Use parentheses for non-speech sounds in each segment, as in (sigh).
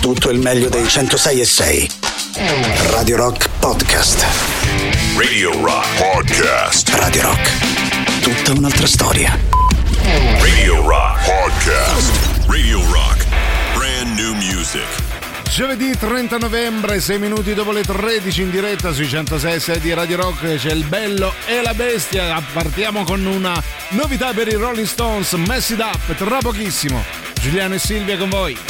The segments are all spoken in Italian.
tutto il meglio dei 106 e 6. Radio Rock Podcast. Radio Rock Podcast. Radio Rock. Tutta un'altra storia. Radio Rock Podcast. Radio Rock. Brand new music. Giovedì 30 novembre, 6 minuti dopo le 13 in diretta sui 106 di Radio Rock c'è il bello e la bestia. Partiamo con una novità per i Rolling Stones, Mess It Up, tra pochissimo. Giuliano e Silvia con voi.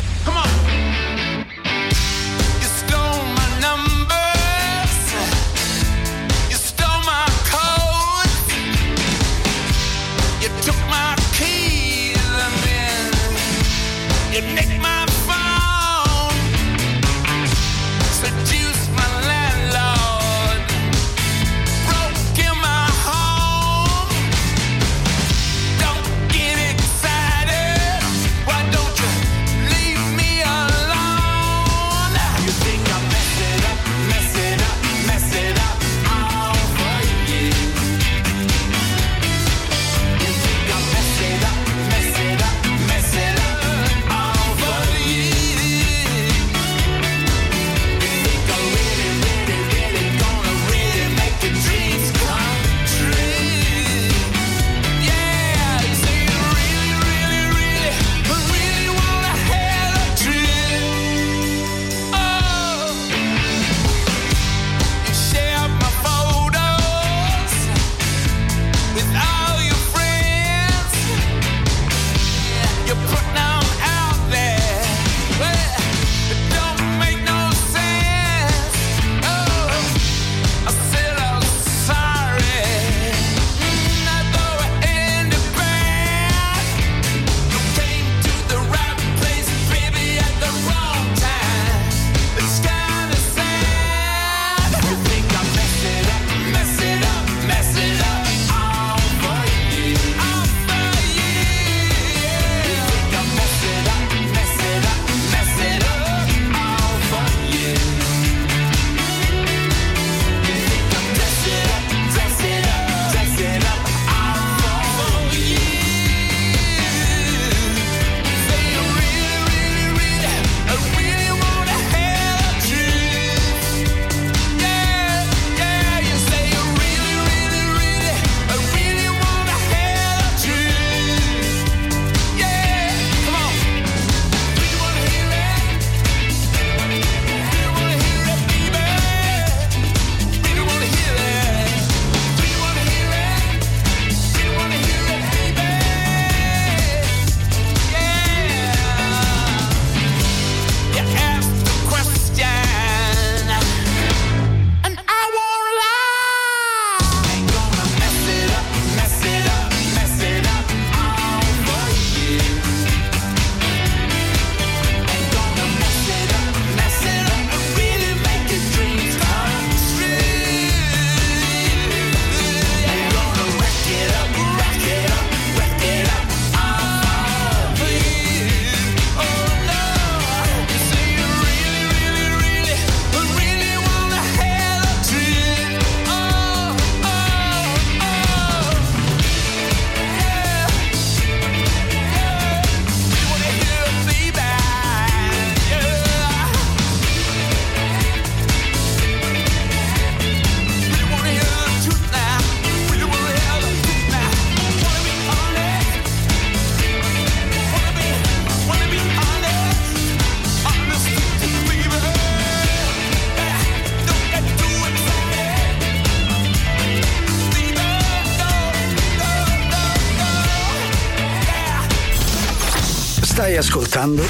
Ascoltando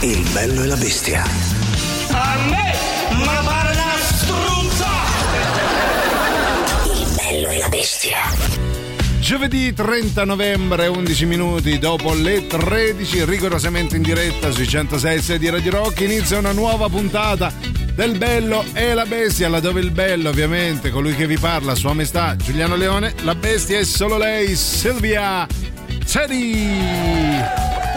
Il bello e la bestia. A me, ma pare una struzza! Il bello e la bestia. Giovedì 30 novembre, 11 minuti dopo le 13, rigorosamente in diretta sui 106 di Radio Rock, inizia una nuova puntata del Bello e la Bestia, laddove il bello ovviamente, colui che vi parla, sua maestà Giuliano Leone, la bestia è solo lei, Silvia Cedi.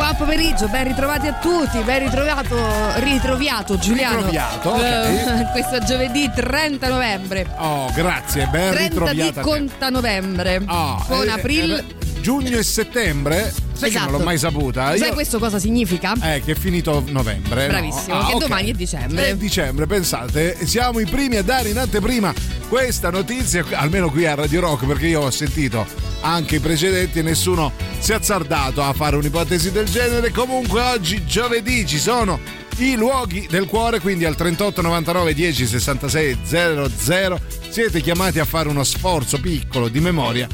Buon pomeriggio, ben ritrovati a tutti, ben ritrovato, ritroviato Giuliano. Ritroviato, ok. Eh, questo giovedì 30 novembre. Oh, grazie, ben 30 di ritroviata. te. conta novembre. Ah, Con eh, aprile. eh, giugno e settembre Sai che non Esatto. l'ho mai saputa. Sai Io- questo cosa significa? Eh, che è finito novembre. no? Bravissimo, Ah, che ok. domani è dicembre. È dicembre, pensate, siamo i primi a dare in anteprima questa notizia, almeno qui a Radio Rock, perché io ho sentito anche i precedenti e nessuno si è azzardato a fare un'ipotesi del genere. Comunque oggi, giovedì, ci sono i luoghi del cuore, quindi al 38 99 10 66 00 siete chiamati a fare uno sforzo piccolo di memoria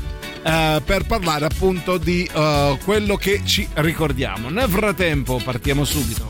eh, per parlare appunto di eh, quello che ci ricordiamo. Nel frattempo partiamo subito.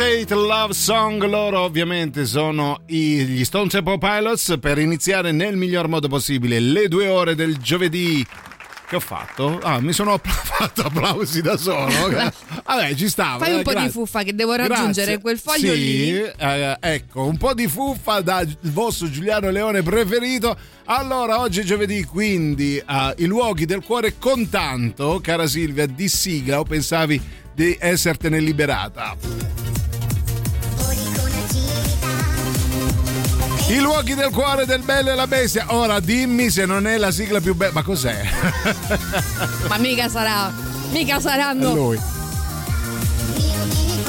State Love Song, loro ovviamente sono gli Stone Temple Pilots per iniziare nel miglior modo possibile le due ore del giovedì. Che ho fatto? Ah, mi sono fatto (laughs) applausi da solo. Vabbè, ci stava. Fai un eh, po' di grazie. fuffa che devo raggiungere Grazie. quel foglio Sì, lì. eh, ecco, un po' di fuffa dal vostro Giuliano Leone preferito. Allora, oggi è giovedì, quindi eh, i luoghi del cuore con tanto, cara Silvia, di sigla o pensavi di essertene liberata? I luoghi del cuore del bello e la bestia. Ora dimmi se non è la sigla più bella. Ma cos'è? (laughs) Ma mica sarà. Mica È saranno. lui.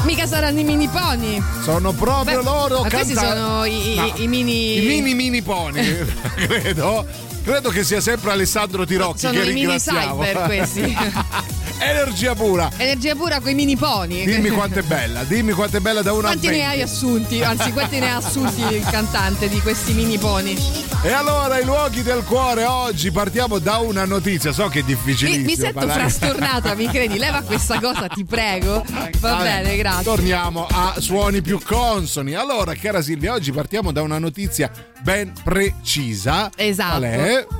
Mica saranno i mini pony. Sono proprio Beh, loro ma questi canta- sono i, i- No, i mini. I mini mini pony, (laughs) credo. Credo che sia sempre Alessandro Tirocchi Sono che i mini ringraziamo. cyber questi. (laughs) energia pura. Energia pura con i mini pony. Dimmi quanto è bella, dimmi quanto è bella da una Quanti ne hai assunti? Anzi, quanti ne ha assunti il cantante di questi mini pony? E allora i luoghi del cuore oggi partiamo da una notizia, so che è Mi, difficilissimo. mi sento parlare- frastornata, mi credi? Leva questa cosa, ti prego. Va Vabbè, bene, grazie. Torniamo a suoni più consoni. Allora, cara Silvia, oggi partiamo da una notizia ben precisa. Esatto.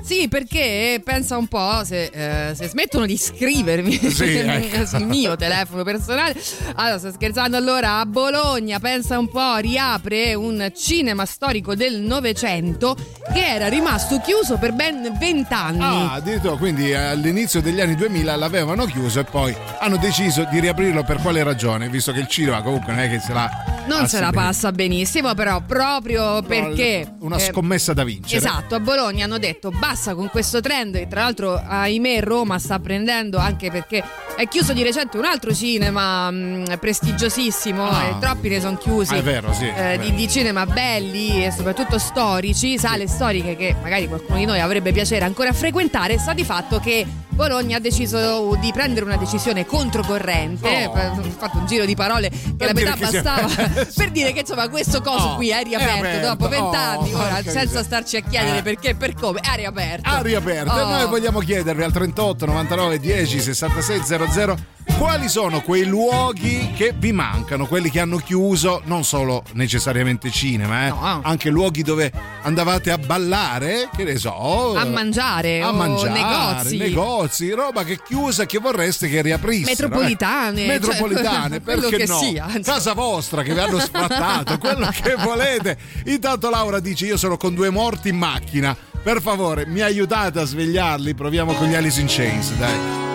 Sì, perché pensa un po' se, eh, se smettono di scrivermi Sì, (laughs) ecco. sul mio telefono personale. Allora, sto scherzando. Allora, a Bologna, pensa un po', riapre un cinema storico del Novecento che era rimasto chiuso per ben vent'anni. Ah, addirittura, quindi eh, all'inizio degli anni 2000 l'avevano chiuso e poi hanno deciso di riaprirlo per quale ragione? Visto che il cinema comunque non è che se la Non se la passa passa benissimo, però proprio perché. Una scommessa da vincere. Esatto, a Bologna hanno detto basta con questo trend. Che tra l'altro ahimè Roma sta prendendo anche perché è chiuso di recente un altro cinema mh, prestigiosissimo Ah. e troppi ne sono chiusi Ah, vero, sì, eh, di, di cinema belli e soprattutto storici, sale storiche che magari qualcuno di noi avrebbe piacere ancora frequentare, sta di fatto che Bologna ha deciso di prendere una decisione controcorrente, Oh. ho fatto un giro di parole che Per la metà bastava (laughs) per dire che insomma questo coso Oh, qui è è riaperto aperto. dopo vent'anni, Oh, ora senza starci a chiedere Eh. perché e per come, è riaperto. Ha riaperto e Oh. noi vogliamo chiedervi al 38 99 10 66 00 quali sono quei luoghi che vi mancano, quelli che hanno chiuso non solo necessariamente cinema, eh, No. anche luoghi dove andavate a ballare, che ne so, A mangiare, a o mangiare, negozi. negozi, roba che è chiusa che vorreste che riaprissero. Metropolitane, eh. Metropolitane, cioè, (laughs) perché no? sia. Casa vostra che vi hanno sfrattato, quello (laughs) che volete. Intanto Laura dice io sono con due morti in macchina. Per favore, mi aiutate a svegliarli? Proviamo con gli Alice in Chains, dai.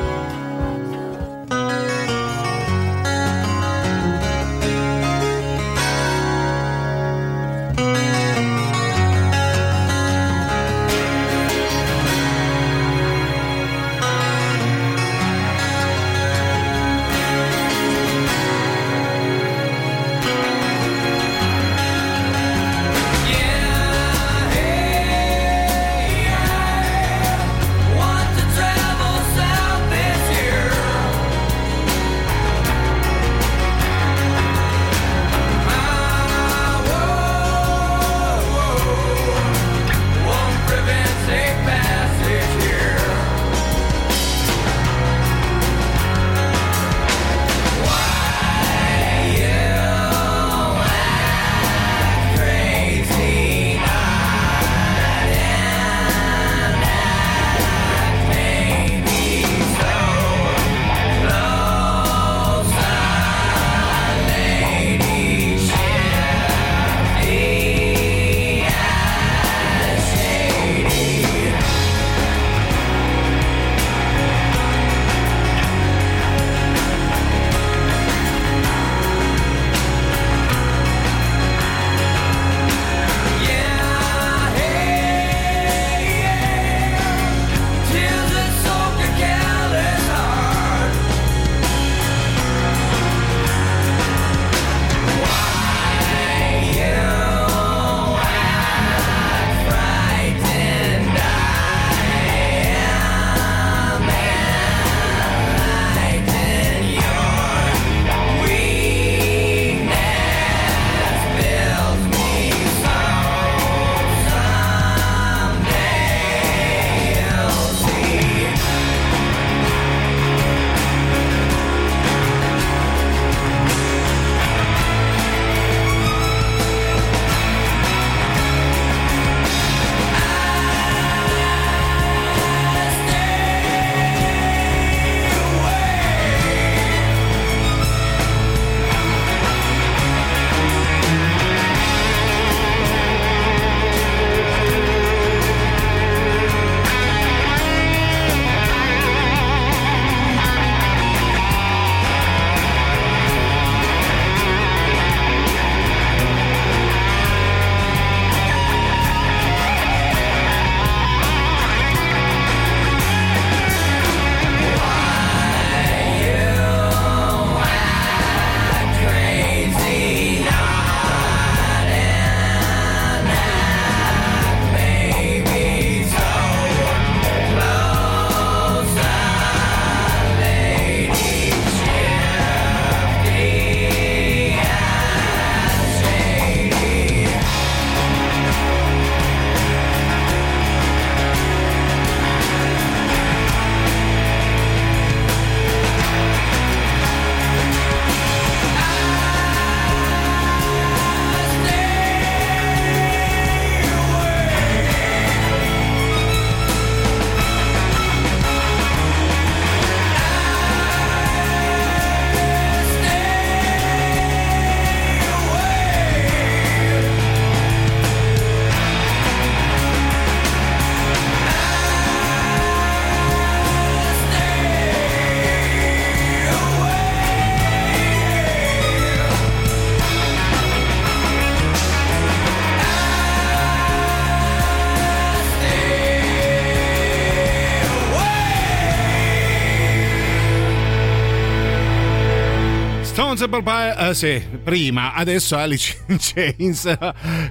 Apple Pie, eh, sì, prima, adesso Alice in (laughs) Chains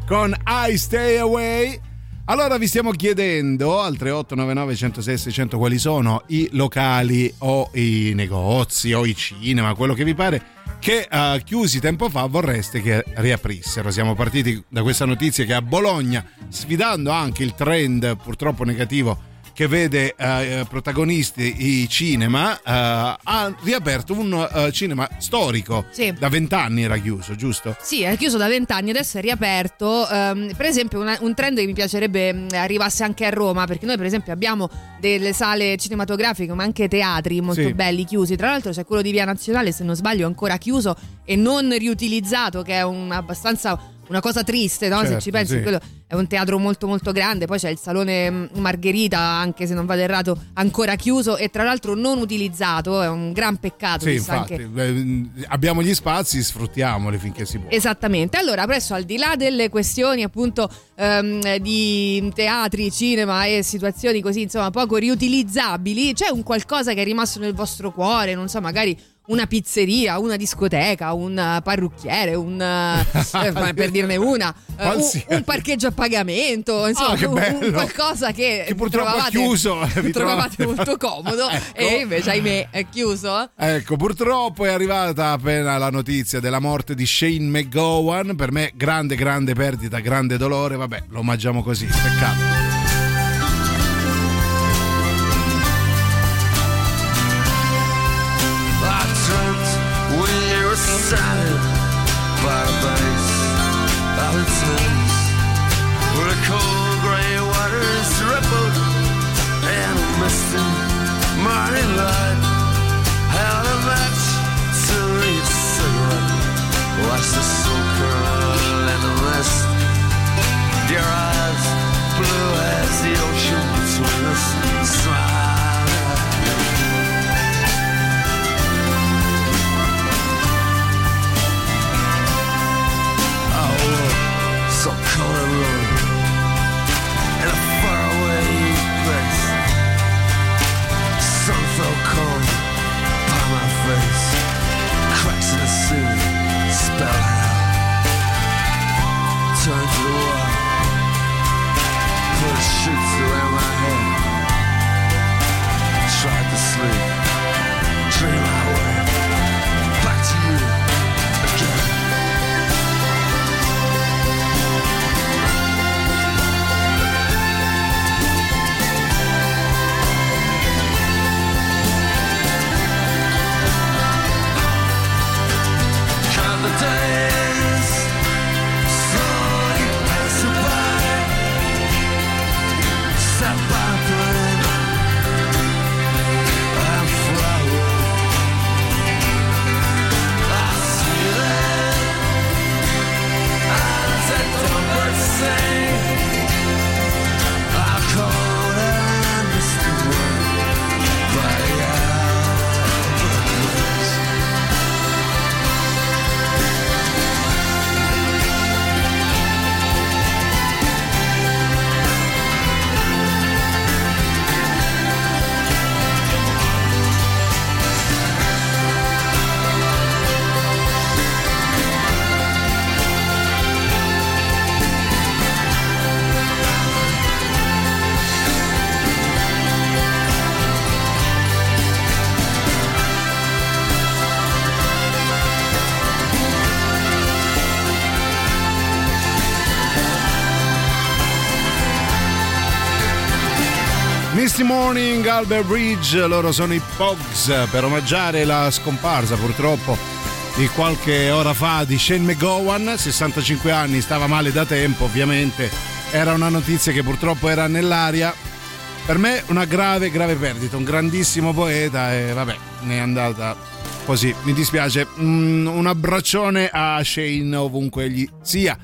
con I Stay Away. Allora vi stiamo chiedendo al 3899 106 600 quali sono i locali o i negozi o i cinema, quello che vi pare, che eh, chiusi tempo fa vorreste che riaprissero. Siamo partiti da questa notizia che a Bologna, sfidando anche il trend purtroppo negativo che vede eh, protagonisti i cinema, eh, ha riaperto un eh, cinema storico. Sì. Da vent'anni era chiuso, giusto? Sì, è chiuso da vent'anni, adesso è riaperto. Ehm, per esempio, una- un trend che mi piacerebbe mh, arrivasse anche a Roma, perché noi, per esempio, abbiamo delle sale cinematografiche, ma anche teatri molto Sì. belli chiusi. Tra l'altro, c'è quello di Via Nazionale, se non sbaglio, ancora chiuso e non riutilizzato, che è un abbastanza. Una cosa triste, no? se Certo, ci pensi, sì. quello è un teatro molto molto grande, poi c'è il salone mh, Margherita, anche se non vado errato, ancora chiuso e tra l'altro non utilizzato, è un gran peccato. Sì, infatti. anche- eh, abbiamo gli spazi, sfruttiamoli finché si può. Esattamente, allora adesso al di là delle questioni appunto ehm, di teatri, cinema e situazioni così insomma poco riutilizzabili, c'è un qualcosa che è rimasto nel vostro cuore, non so, magari una pizzeria, una discoteca, un eh, parrucchiere, un eh, (laughs) per dirne una, eh, un, un parcheggio a pagamento, insomma, Ah, che un, un bello. qualcosa che, Che purtroppo è trovavate, chiuso, (laughs) trovavate molto comodo (laughs) Ecco. e invece ahimè è chiuso. Ecco, purtroppo è arrivata appena la notizia della morte di Shane McGowan. Per me, grande, grande perdita, grande dolore. Vabbè, lo omaggiamo così. Peccato. Misty Morning, Albert Bridge, loro sono i Pogs per omaggiare la scomparsa purtroppo di qualche ora fa di Shane McGowan, 65 anni, stava male da tempo ovviamente, era una notizia che purtroppo era nell'aria. Per me una grave, grave perdita, un grandissimo poeta e vabbè, ne è andata così, mi dispiace. Mm, un abbraccione a Shane ovunque egli sia.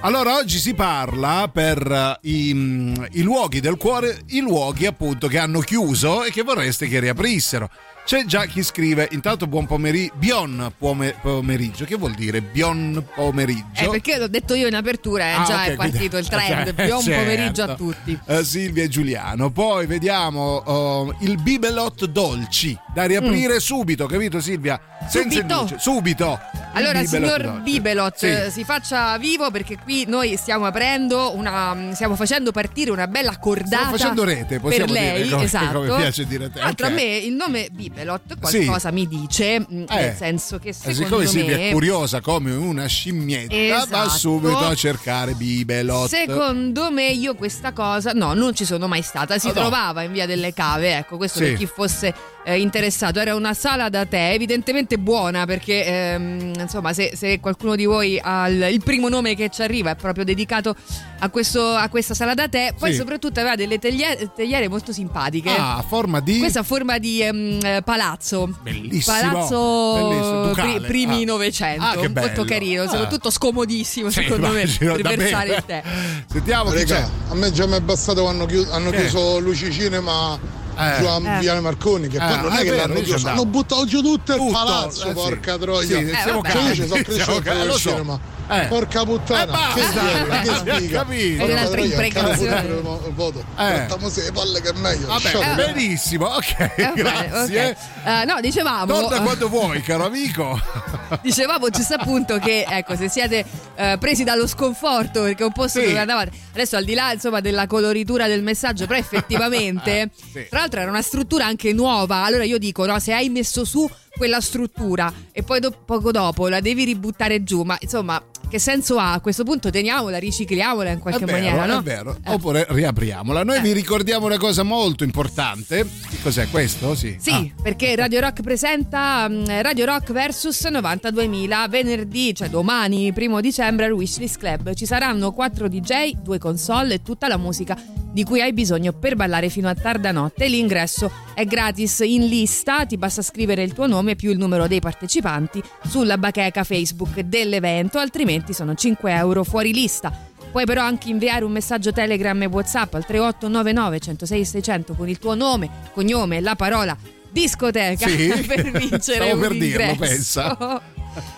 Allora, oggi si parla per eh, i, mm, i luoghi del cuore, i luoghi appunto che hanno chiuso e che vorreste che riaprissero. C'è già chi scrive, intanto buon pomeriggio, pome- pomeriggio, che vuol dire buon pomeriggio? Eh, perché l'ho detto io in apertura, eh, Ah, già ok, è partito il (laughs) trend. ok, Buon certo. pomeriggio a tutti. Eh, Silvia e Giuliano. Poi vediamo oh, il Bibelot Dolci da riaprire subito, capito Silvia? Senza Subito? Subito. Allora, Bibelot signor Dolci. Bibelot, Sì. si faccia vivo perché qui noi stiamo aprendo una. stiamo facendo partire una bella cordata. Stiamo facendo rete, possiamo per lei, dire, (laughs) come- esatto. come piace dire a te, Tra l'altro, ok. a me il nome Bibelot qualcosa mi dice, mh, Eh. nel senso che Eh, secondo siccome Silvia me. è curiosa come una scimmietta, va Esatto. subito a cercare Bibelot. Secondo me io questa cosa no, non ci sono mai stata. Si no. trovava in via delle Cave, ecco, questo Sì. per chi fosse eh, interessato. Era una sala da tè, evidentemente buona perché ehm, insomma, se, se qualcuno di voi ha il, il primo nome che ci arriva è proprio dedicato a, questo- a questa sala da tè, poi Sì. soprattutto aveva delle teglie- tegliere molto simpatiche. Ah, a forma di Questa a forma di ehm, eh, palazzo. Bellissimo. Palazzo Bellissimo, pri- ducale. primi Ah. Novecento. Ah, che molto carino, Ah. soprattutto scomodissimo Sì, secondo me per versare il tè. Sentiamo chi c'è. Raga, a me già mi è bastato quando hanno chiuso, hanno Che? chiuso Luci Cinema Eh. giù a Eh. Viale Marconi, che Eh, poi non è che l'hanno chiuso, hanno buttato giù tutto il Tutto, palazzo, eh, porca troia. Sì, siamo. Cioè, io ci sono cresciuto al cinema. Eh. Porca puttana, Eh, che figa, che Abbiamo sfiga. capito. È un'altra imprecazione. voto. Eh. Mettiamo se le palle che è meglio. Vabbè, Sciopero. benissimo, ok, Eh, grazie. Eh, no, dicevamo. Torna eh, quando vuoi, caro amico. (laughs) Dicevamo giusto appunto che ecco se siete eh, presi dallo sconforto perché un posto Sì. dove andavate adesso al di là insomma della coloritura del messaggio però effettivamente (laughs) Sì. tra l'altro era una struttura anche nuova allora io dico no se hai messo su quella struttura e poi do- poco dopo la devi ributtare giù ma insomma che senso ha a questo punto teniamola ricicliamola in qualche è vero, maniera no? è vero. Eh. Oppure riapriamola. Noi Eh. vi ricordiamo una cosa molto importante. Che cos'è questo? Sì. Sì, Ah. perché Radio Rock presenta mm, Radio Rock vs 92.000 venerdì, cioè domani, primo dicembre al Wishlist Club. Ci saranno 4 DJ, due console e tutta la musica di cui hai bisogno per ballare fino a tarda notte. L'ingresso è gratis in lista, ti basta scrivere il tuo nome più il numero dei partecipanti sulla bacheca Facebook dell'evento, altrimenti sono 5 euro fuori lista. Puoi però anche inviare un messaggio Telegram e WhatsApp al 3899 106 600 con il tuo nome, cognome e la parola discoteca Sì. (laughs) per vincere Stavo un per dirlo, ingresso. pensa. (laughs)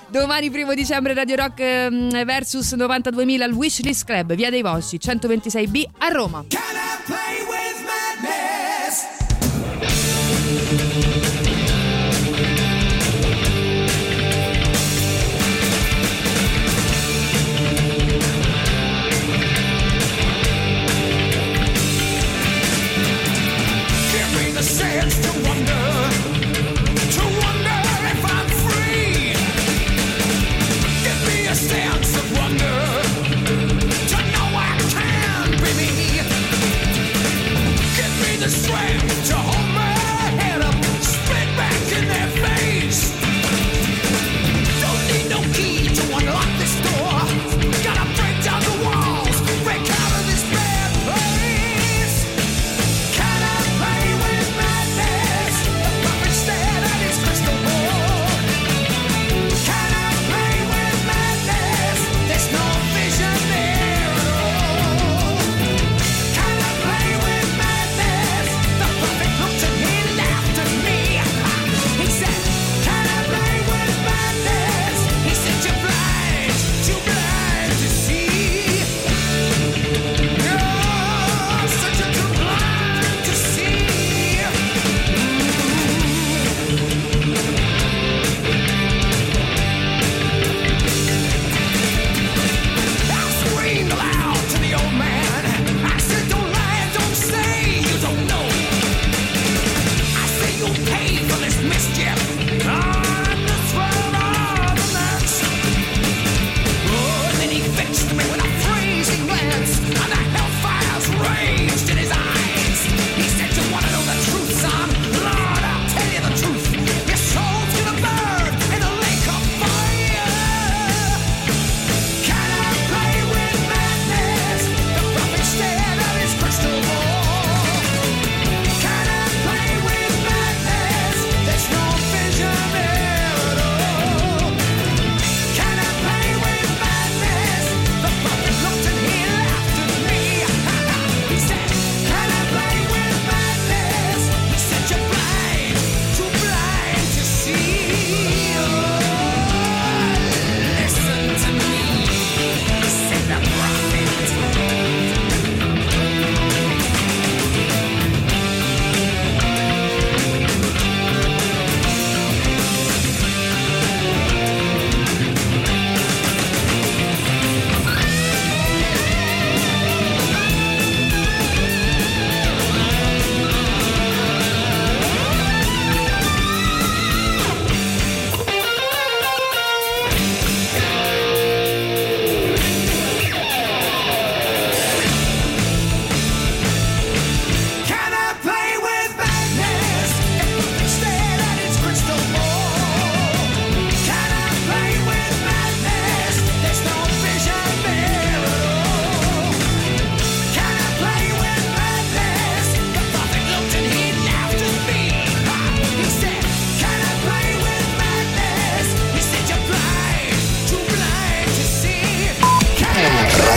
Domani primo dicembre Radio Rock ehm, versus 92.000 al Wishlist Club, via dei Volsci 126B a Roma.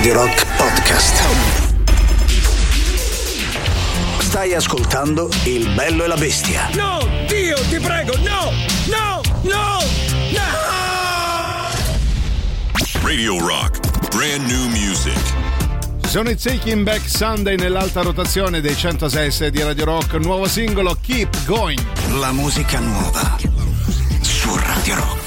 Radio Rock Podcast. Stai ascoltando Il bello e la bestia. No, Dio, ti prego, no, no, no, no! Radio Rock. Brand new music. Sono i Taking Back Sunday nell'alta rotazione dei 106 di Radio Rock, nuovo singolo Keep Going. La musica nuova su Radio Rock.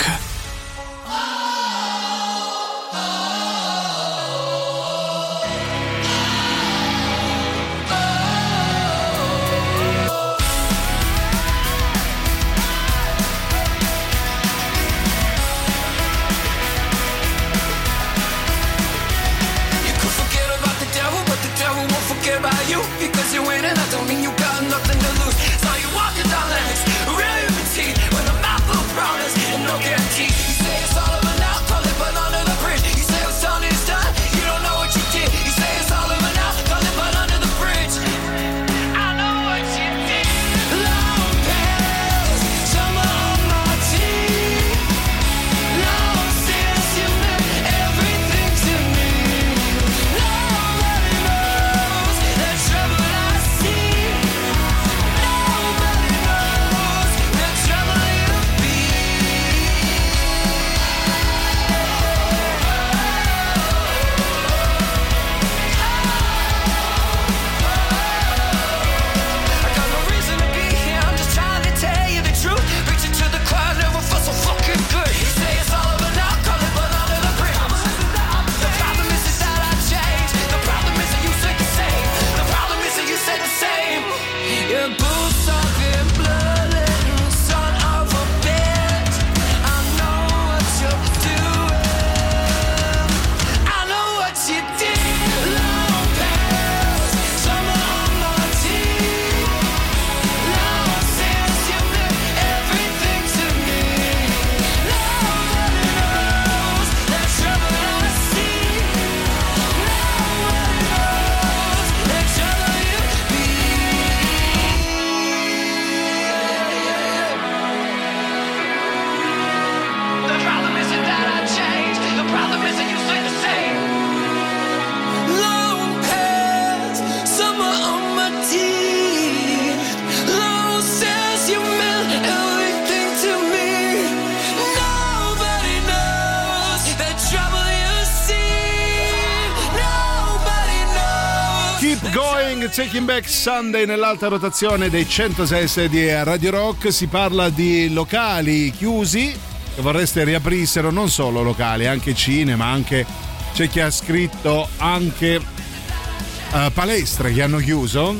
Taking Back Sunday nell'alta rotazione dei 106 di Radio Rock. Si parla di locali chiusi che vorreste riaprissero, non solo locali, anche cinema, anche c'è chi ha scritto anche eh, palestre che hanno chiuso.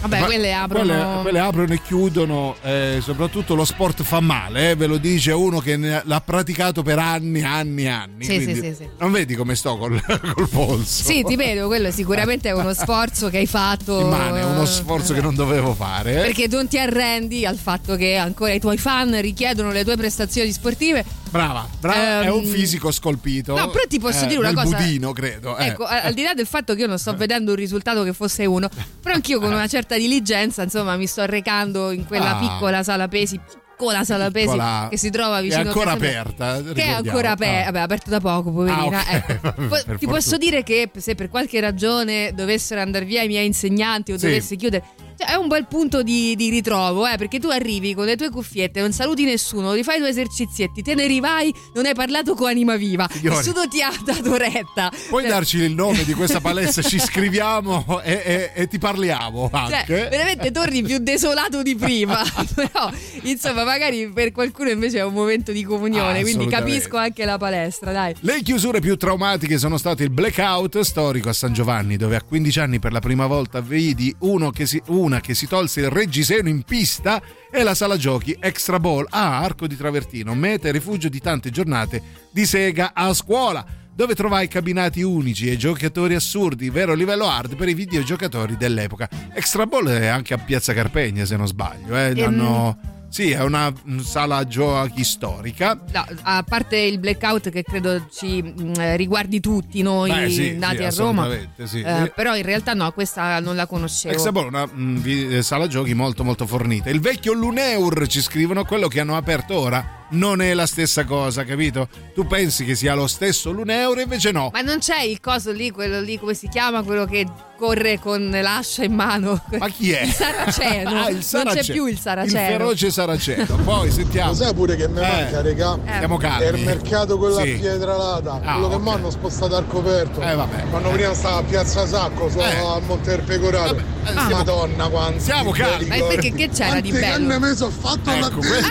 Vabbè, quelle aprono. Quelle, quelle aprono e chiudono, eh, soprattutto lo sport fa male, eh, ve lo dice uno che l'ha praticato per anni, anni, anni. Sì, sì, sì, sì. Non vedi come sto col, (laughs) col polso? Sì, ti vedo, quello sicuramente è uno (laughs) sforzo che hai fatto. Immane, è uno eh, sforzo che non dovevo fare. eh. Perché non ti arrendi al fatto che ancora i tuoi fan richiedono le tue prestazioni sportive. Brava, brava, è Ehm, un fisico scolpito. No, però ti posso eh, dire una cosa. budino, credo. eh. Ecco, a- al di là del fatto che io non sto vedendo un risultato che fosse uno, però anch'io con una certa diligenza, insomma, mi sto recando in quella Ah. piccola sala pesi, piccola sala pesi che si trova È vicino ancora a casa mia. aperta. Che è ricordiamo. ancora aperta, Ah. vabbè, aperto da poco, poverina. Ah, ok. ecco. Vabbè, (laughs) Po- per Ti posso dire che se per qualche ragione dovessero andare via i miei insegnanti o Sì. dovesse chiudere, cioè, è un bel punto di, di ritrovo, eh, perché tu arrivi con le tue cuffiette, non saluti nessuno, ti fai i tuoi esercizietti, te ne rivai, non hai parlato con anima viva, Signori. nessuno ti ha dato retta. Puoi Cioè, darci il nome di questa palestra? Ci (laughs) scriviamo e, e- e ti parliamo Cioè, anche. veramente torni più desolato di prima. (laughs) Però, insomma, magari per qualcuno invece è un momento di comunione. Ah, quindi capisco anche la palestra, dai. Le chiusure più traumatiche sono state il blackout storico a San Giovanni, dove a 15 anni per la prima volta vidi uno che si- una che si tolse il reggiseno in pista e la sala giochi Extra Ball a Arco di Travertino, meta e rifugio di tante giornate di sega a scuola. Dove trovai cabinati unici e giocatori assurdi, vero livello hard per i videogiocatori dell'epoca. Extra Ball è anche a Piazza Carpegna, se non sbaglio. Eh. Ehm. Sì, è una mm, sala giochi storica. No, a parte il blackout che credo ci mh, riguardi tutti noi Beh, sì, nati sì, a Roma, sì. Eh, però in realtà no, questa non la conoscevo. È una mm, vi- eh, sala giochi molto molto fornita. Il vecchio Luneur ci scrivono quello che hanno aperto ora non è la stessa cosa, capito? Tu pensi che sia lo stesso l'un euro, invece no. Ma non c'è il coso lì, quello lì, come si chiama? Quello che corre con l'ascia in mano. Ma chi è? Il saraceno. (laughs) Ah, il Non saraceno. c'è più il saraceno. Il feroce saraceno. Poi sentiamo. Lo sai pure che mi Eh. manca, regà? Siamo calmi. È il mercato quello Sì. a Pietralata, Ah, quello che ok. mi hanno spostato al coperto. Eh, vabbè. Quando prima stava a Piazza Sacco, so, Eh. a Monte del Pecoraro. Vabbè, eh, siamo- Madonna, quanti siamo calmi. Ma perché che c'era di Quante bello? canne me sono fatto là Ecco, dentro.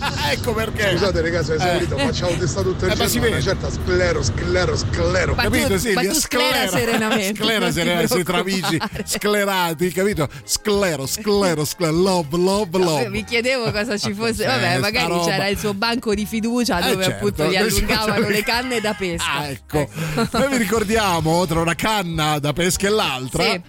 Ah, ecco. (laughs) ecco perché. Scusate ragazzi, è esaurito, Eh. facciamo testa tutto il Eh, ma si giorno, una vede. certa sclero, sclero, sclero. Ma capito tu- Silvia? ma tu sclera serenamente, Sclera non ti serenamente, tra amici sclerati, capito? Sclero, sclero, sclero, love, love, No, love. mi chiedevo cosa ci (laughs) fosse. Eh, Vabbè, sta magari c'era il suo banco di fiducia Eh, dove certo. appunto gli (laughs) allungavano le canne da pesca. Ah, ecco. Noi vi ricordiamo tra una canna da pesca e l'altra. Sì.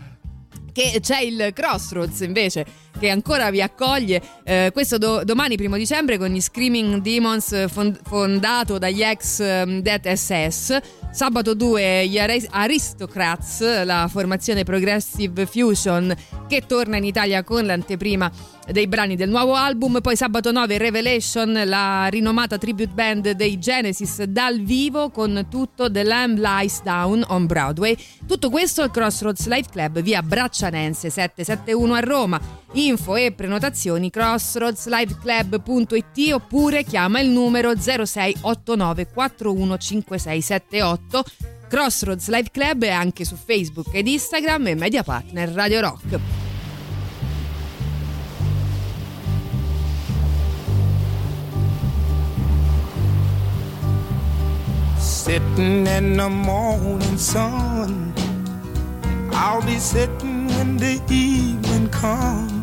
Che c'è il Crossroads invece che ancora vi accoglie eh, questo do- domani primo dicembre con gli Screaming Demons fond- fondato dagli ex ehm, Death SS sabato 2 gli Ari- Aristocrats la formazione Progressive Fusion che torna in Italia con l'anteprima dei brani del nuovo album. Poi sabato 9 Revelation la rinomata tribute band dei Genesis dal vivo con tutto The Lamb Lies Down on Broadway. Tutto questo al Crossroads Live Club via Braccianense 771 a Roma info e prenotazioni crossroadsliveclub.it oppure chiama il numero 0689 415678 Crossroads Live Club è anche su Facebook ed Instagram e media partner Radio Rock Sitting in the morning sun. I'll be sitting when the evening comes.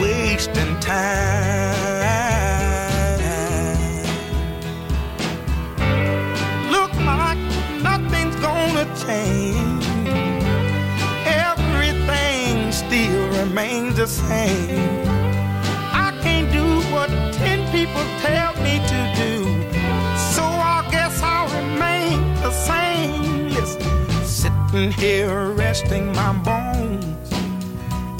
wasting time. Look like nothing's gonna change. Everything still remains the same. I can't do what ten people tell me to do. So I guess I'll remain the same. Listen, sitting here resting my bones.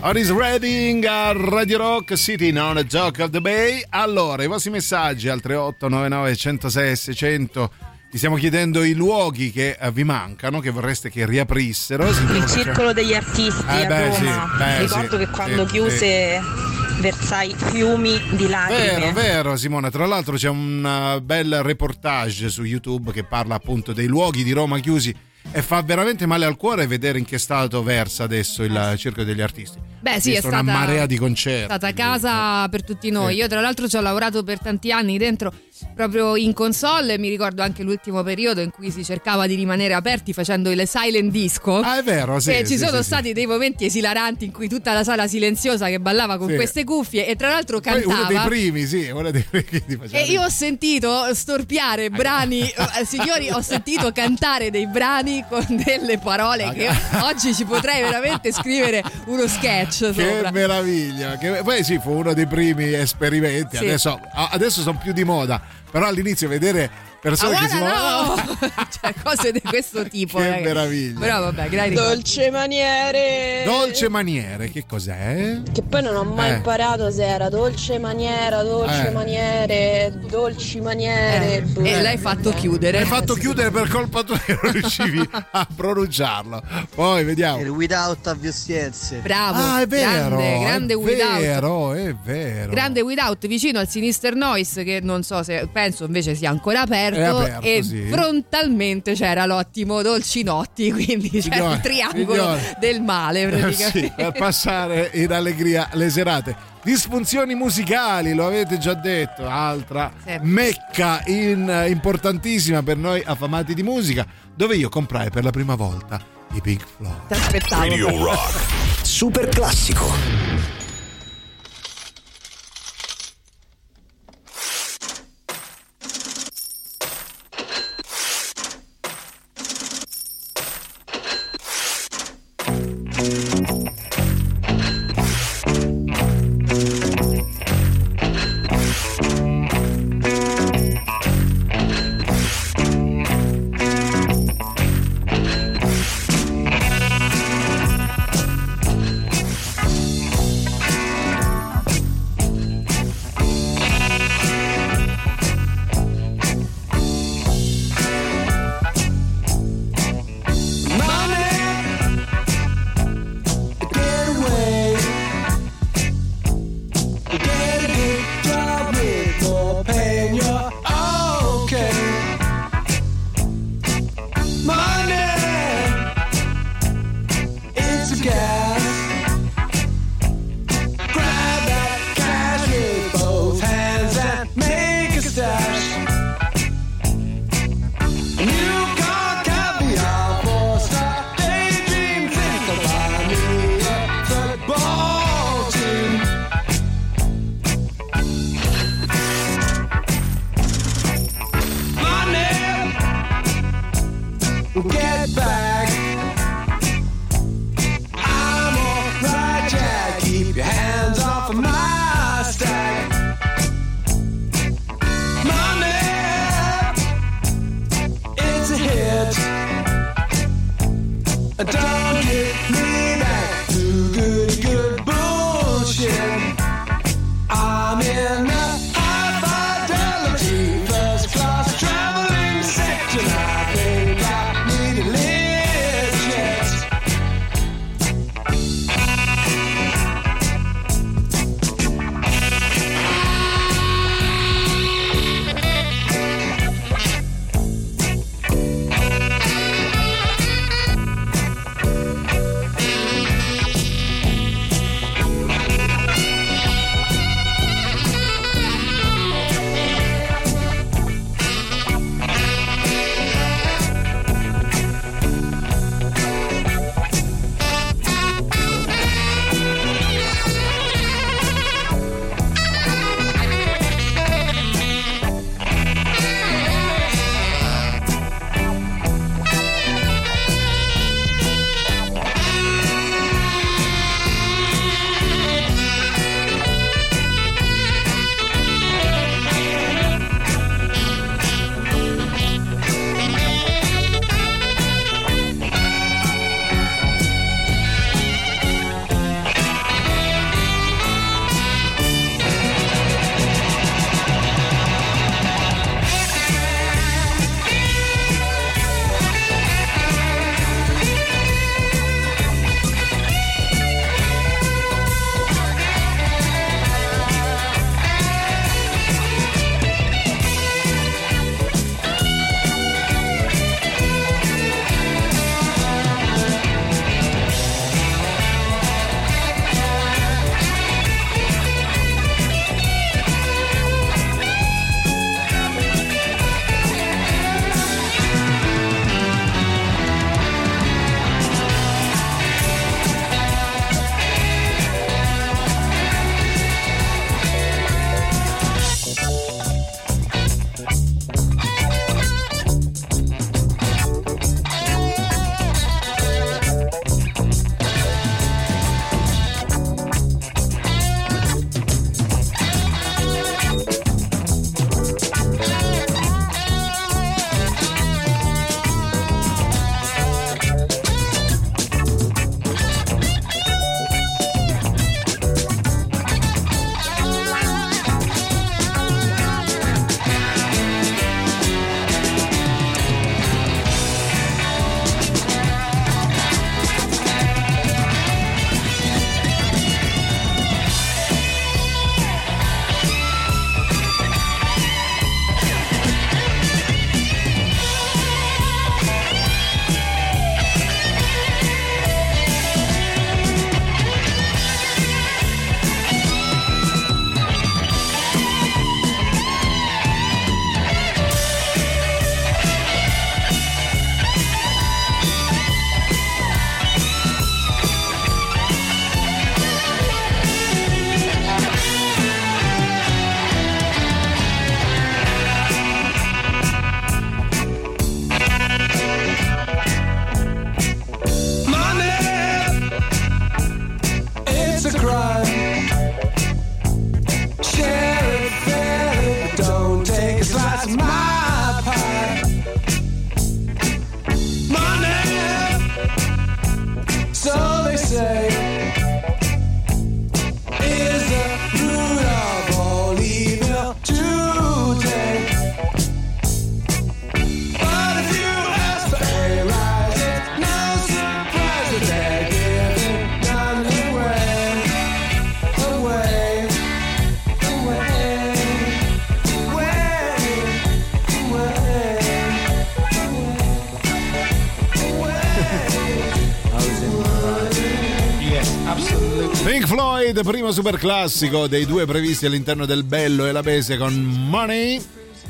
Oris Reading a Radio Rock City non a Joke of the Bay. Allora, i vostri messaggi al 3899 106 600. Ti stiamo chiedendo i luoghi che eh, vi mancano, che vorreste che riaprissero. Il circolo degli artisti Eh, a beh, Roma. sì, beh, Ricordo sì, che quando sì, chiuse versai fiumi di lacrime. Vero, vero Simone, tra l'altro c'è un uh, bel reportage su YouTube che parla appunto dei luoghi di Roma chiusi e fa veramente male al cuore vedere in che stato versa adesso il Circo degli Artisti. Beh, sì, è stata una marea di È concerti. stata casa per tutti noi. Sì. Io, tra l'altro, ci ho lavorato per tanti anni dentro proprio in console. Mi ricordo anche l'ultimo periodo in cui si cercava di rimanere aperti facendo il silent disco. Ah, è vero, sì. e ci sì, sono sì, stati dei momenti esilaranti in cui tutta la sala silenziosa che ballava con Sì. queste cuffie e tra l'altro Poi uno dei cantava. primi, sì, uno dei primi E io ho sentito storpiare brani, eh, signori, ho sentito cantare dei brani poi con delle parole che (laughs) oggi ci potrei veramente scrivere uno sketch Che sopra. meraviglia! Che- poi sì, fu uno dei primi esperimenti. Sì. Adesso, adesso sono più di moda. Però all'inizio vedere Ah, persone che si muovono. no! (laughs) (laughs) cioè, cose di questo tipo. Che ragazzi. meraviglia. Però vabbè, ricordi. Dolce maniere. Dolce maniere, che cos'è? Che poi non ho mai Eh. imparato se era dolce maniera, dolce Eh. maniere, dolci maniere. boh. E l'hai fatto chiudere. Hai fatto chiudere per colpa tua (laughs) che non riuscivi a pronunciarlo. Poi vediamo. Il without avvicinze. Bravo. Ah, è vero. Grande, grande è without. vero, è vero. Grande without vicino al Sinister Noise che non so se penso invece sia ancora aperto, aperto, e sì. frontalmente c'era l'ottimo Dolcinotti (laughs) quindi c'era Signore, il triangolo signore. del male Eh, praticamente. sì, per passare in allegria le serate. Disfunzioni musicali, lo avete già detto, altra Sì. mecca in- importantissima per noi affamati di musica, dove io comprai per la prima volta i Pink Floyd. Ti aspettavo. Radio Rock. Super classico. Primo super classico dei due previsti all'interno del Bello e la Bestia con Money.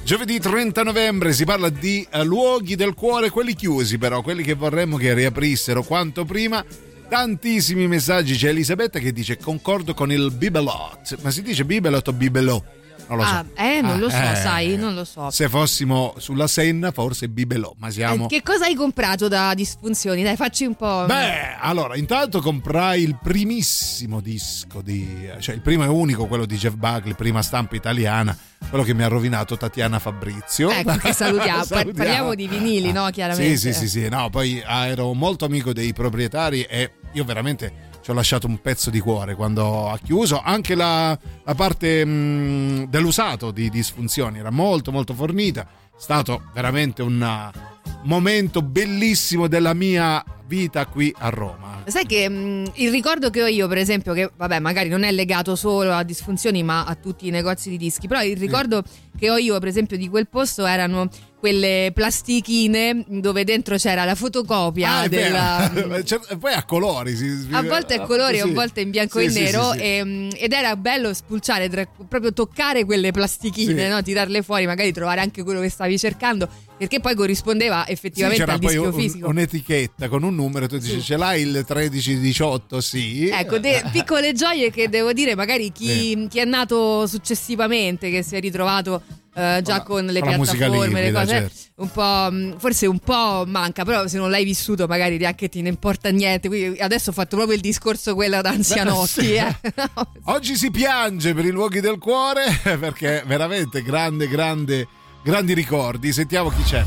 Giovedì 30 novembre si parla di eh, luoghi del cuore, quelli chiusi però, quelli che vorremmo che riaprissero quanto prima. Tantissimi messaggi, c'è Elisabetta che dice concordo con il bibelot, ma si dice bibelot o bibelot? Non lo so. Ah, eh, non lo so, Ah, eh. sai, non lo so. Se fossimo sulla Senna forse bibelot, ma siamo... Eh, che cosa hai comprato da disfunzioni? Dai, facci un po'. Beh, allora, intanto comprai il primissimo disco di. cioè il primo e unico, quello di Jeff Buckley, prima stampa italiana, quello che mi ha rovinato Tatiana Fabrizio. Ecco, che salutiamo. (laughs) Salutiamo. Parliamo di vinili, no? Chiaramente. Sì, sì, sì, sì, no, poi ah, ero molto amico dei proprietari e io veramente ci ho lasciato un pezzo di cuore quando ha chiuso. Anche la, la parte mh, dell'usato di disfunzioni era molto, molto fornita. È stato veramente un uh, momento bellissimo della mia vita qui a Roma. Sai che mh, il ricordo che ho io, per esempio, che vabbè, magari non è legato solo a disfunzioni, ma a tutti i negozi di dischi, però il ricordo che ho io, per esempio, di quel posto erano quelle plastichine dove dentro c'era la fotocopia Ah, della. (laughs) Cioè, poi a colori. si- A volte a colori, Sì. a volte in bianco Sì, e sì, nero sì, sì. e, ed era bello spulciare, tra- proprio toccare quelle plastichine, Sì. no? tirarle fuori, magari trovare anche quello che stavi cercando, perché poi corrispondeva Sì, effettivamente c'era al poi un- fisico. un'etichetta con un numero, tu dici ce l'hai il 1318? Sì. Ecco, de- (laughs) piccole gioie che devo dire, magari chi, chi è nato successivamente, che si è ritrovato eh, già con le con la musica piattaforme, le cose, certo. un po', mh, forse un po' manca, però se non l'hai vissuto magari neanche ti ne importa niente. Quindi adesso ho fatto proprio il discorso quello da anzianotti. Sì. eh. (laughs) (laughs) Oggi si piange per i luoghi del cuore (laughs) perché veramente grande, grande, grandi ricordi. Sentiamo chi c'è.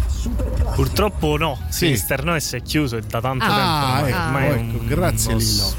Purtroppo no, Sì. Sinister Noise è chiuso è da tanto Ah, tempo. ecco, ormai è ecco, un, grazie, Lillo.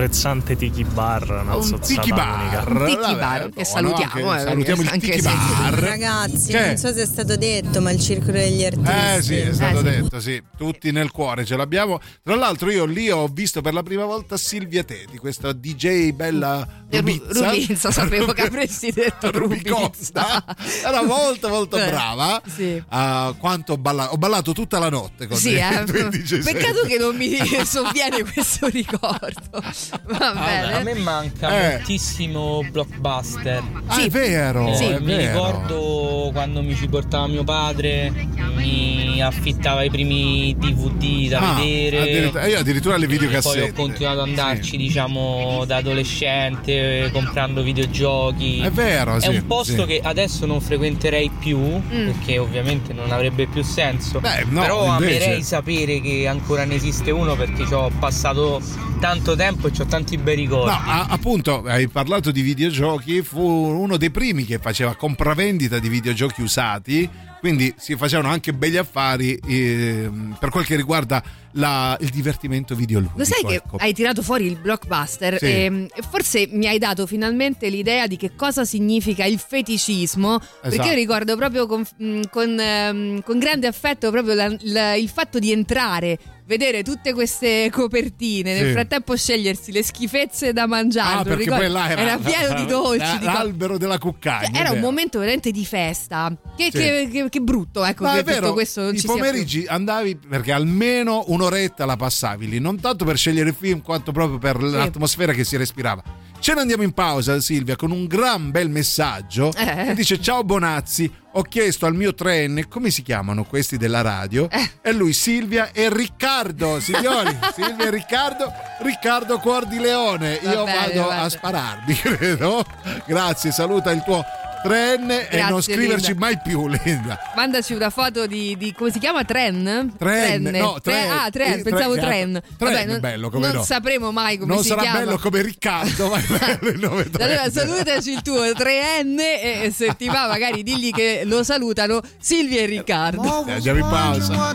Sprezzante tiki bar, Un zozzata tiki bar. Un tiki bar, che salutiamo, anche- eh, salutiamo il anche tiki bar. Ragazzi, Che? non so se è stato detto, ma il circolo degli artisti. Eh sì, è stato Eh, detto, sì, tutti nel cuore ce l'abbiamo. Tra l'altro io lì ho visto per la prima volta Silvia Teti, questa DJ bella Ru- Rubizza. Rubizza, sapevo che avresti detto (laughs) Rubicosta. Era molto molto Eh, brava. sì. Ah, quanto ho ballato, ho ballato tutta la notte con Sì, lei. eh. (laughs) Peccato che non mi (laughs) sovviene questo ricordo. Va bene. A me manca Eh. moltissimo blockbuster. Ah, è vero, Eh, è mi vero. ricordo quando mi ci portava mio padre, mi affittava i primi DVD da Ah, vedere. addirittura- io addirittura le Poi videocassette. ho continuato ad andarci, diciamo, da adolescente, eh, comprando videogiochi. È vero, sì, È un posto sì. che adesso non frequenterei più, perché ovviamente non avrebbe più senso. Beh, no, Però invece- amerei sapere che ancora ne esiste uno perché ci ho passato tanto tempo e ho tanti bei ricordi. No, a- appunto, hai parlato di videogiochi, fu uno dei primi che faceva compravendita di videogiochi usati, quindi si facevano anche begli affari ehm, per quel che riguarda la- il divertimento videoludico. Lo sai che ecco. hai tirato fuori il blockbuster Sì. e e forse mi hai dato finalmente l'idea di che cosa significa il feticismo, perché Esatto. io ricordo proprio con, mh, con, ehm, con grande affetto proprio la- la- il fatto di entrare, vedere tutte queste copertine, nel Sì. frattempo scegliersi le schifezze da mangiare. Ah, perché ricordi? poi là era, pieno di (laughs) dolci. l'albero della cuccagna. Cioè, era un momento veramente di festa. Che, Sì. che- che- che brutto, ecco, Ma che è vero, questo i pomeriggi andavi perché almeno un'oretta la passavi lì, non tanto per scegliere il film quanto proprio per l'atmosfera che si respirava. Ce ne andiamo in pausa Silvia con un gran bel messaggio Eh. che dice ciao Bonazzi, ho chiesto al mio trenne come si chiamano questi della radio Eh. e lui Silvia e Riccardo, signori, (laughs) Silvia e Riccardo, Riccardo Cuor di Leone, Va io bene, vado guarda. a spararmi (laughs) credo, grazie, saluta il tuo 3N e non scriverci Linda. mai più, Linda. Mandaci una foto di, di- come si chiama? Tren? Tren, no, Tre- Tren. Ah, Tren, Eh, pensavo Tren, Tren. Tren, Vabbè, non, bello, come non no. sapremo mai come non si sarà chiama. bello come Riccardo, ma è bello il nome (laughs) Tren. Allora salutaci il tuo 3N e e se ti va magari digli che lo salutano Silvia e Riccardo. Eh, Andiamo in pausa.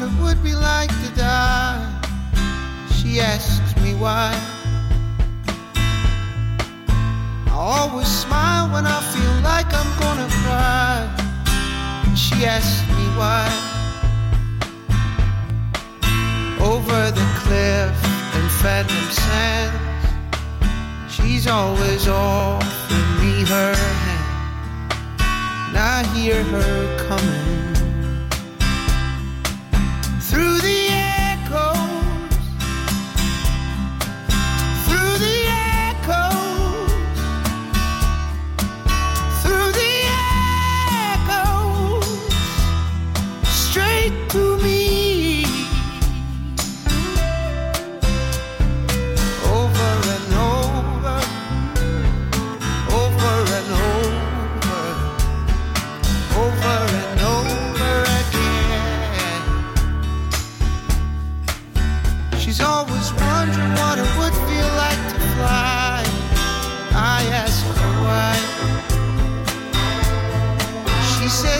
She asks me why. I always smile when I feel like I'm gonna cry. She asks me why. Over the cliff in phantom sands, she's always offering me her hand. And I hear her coming through the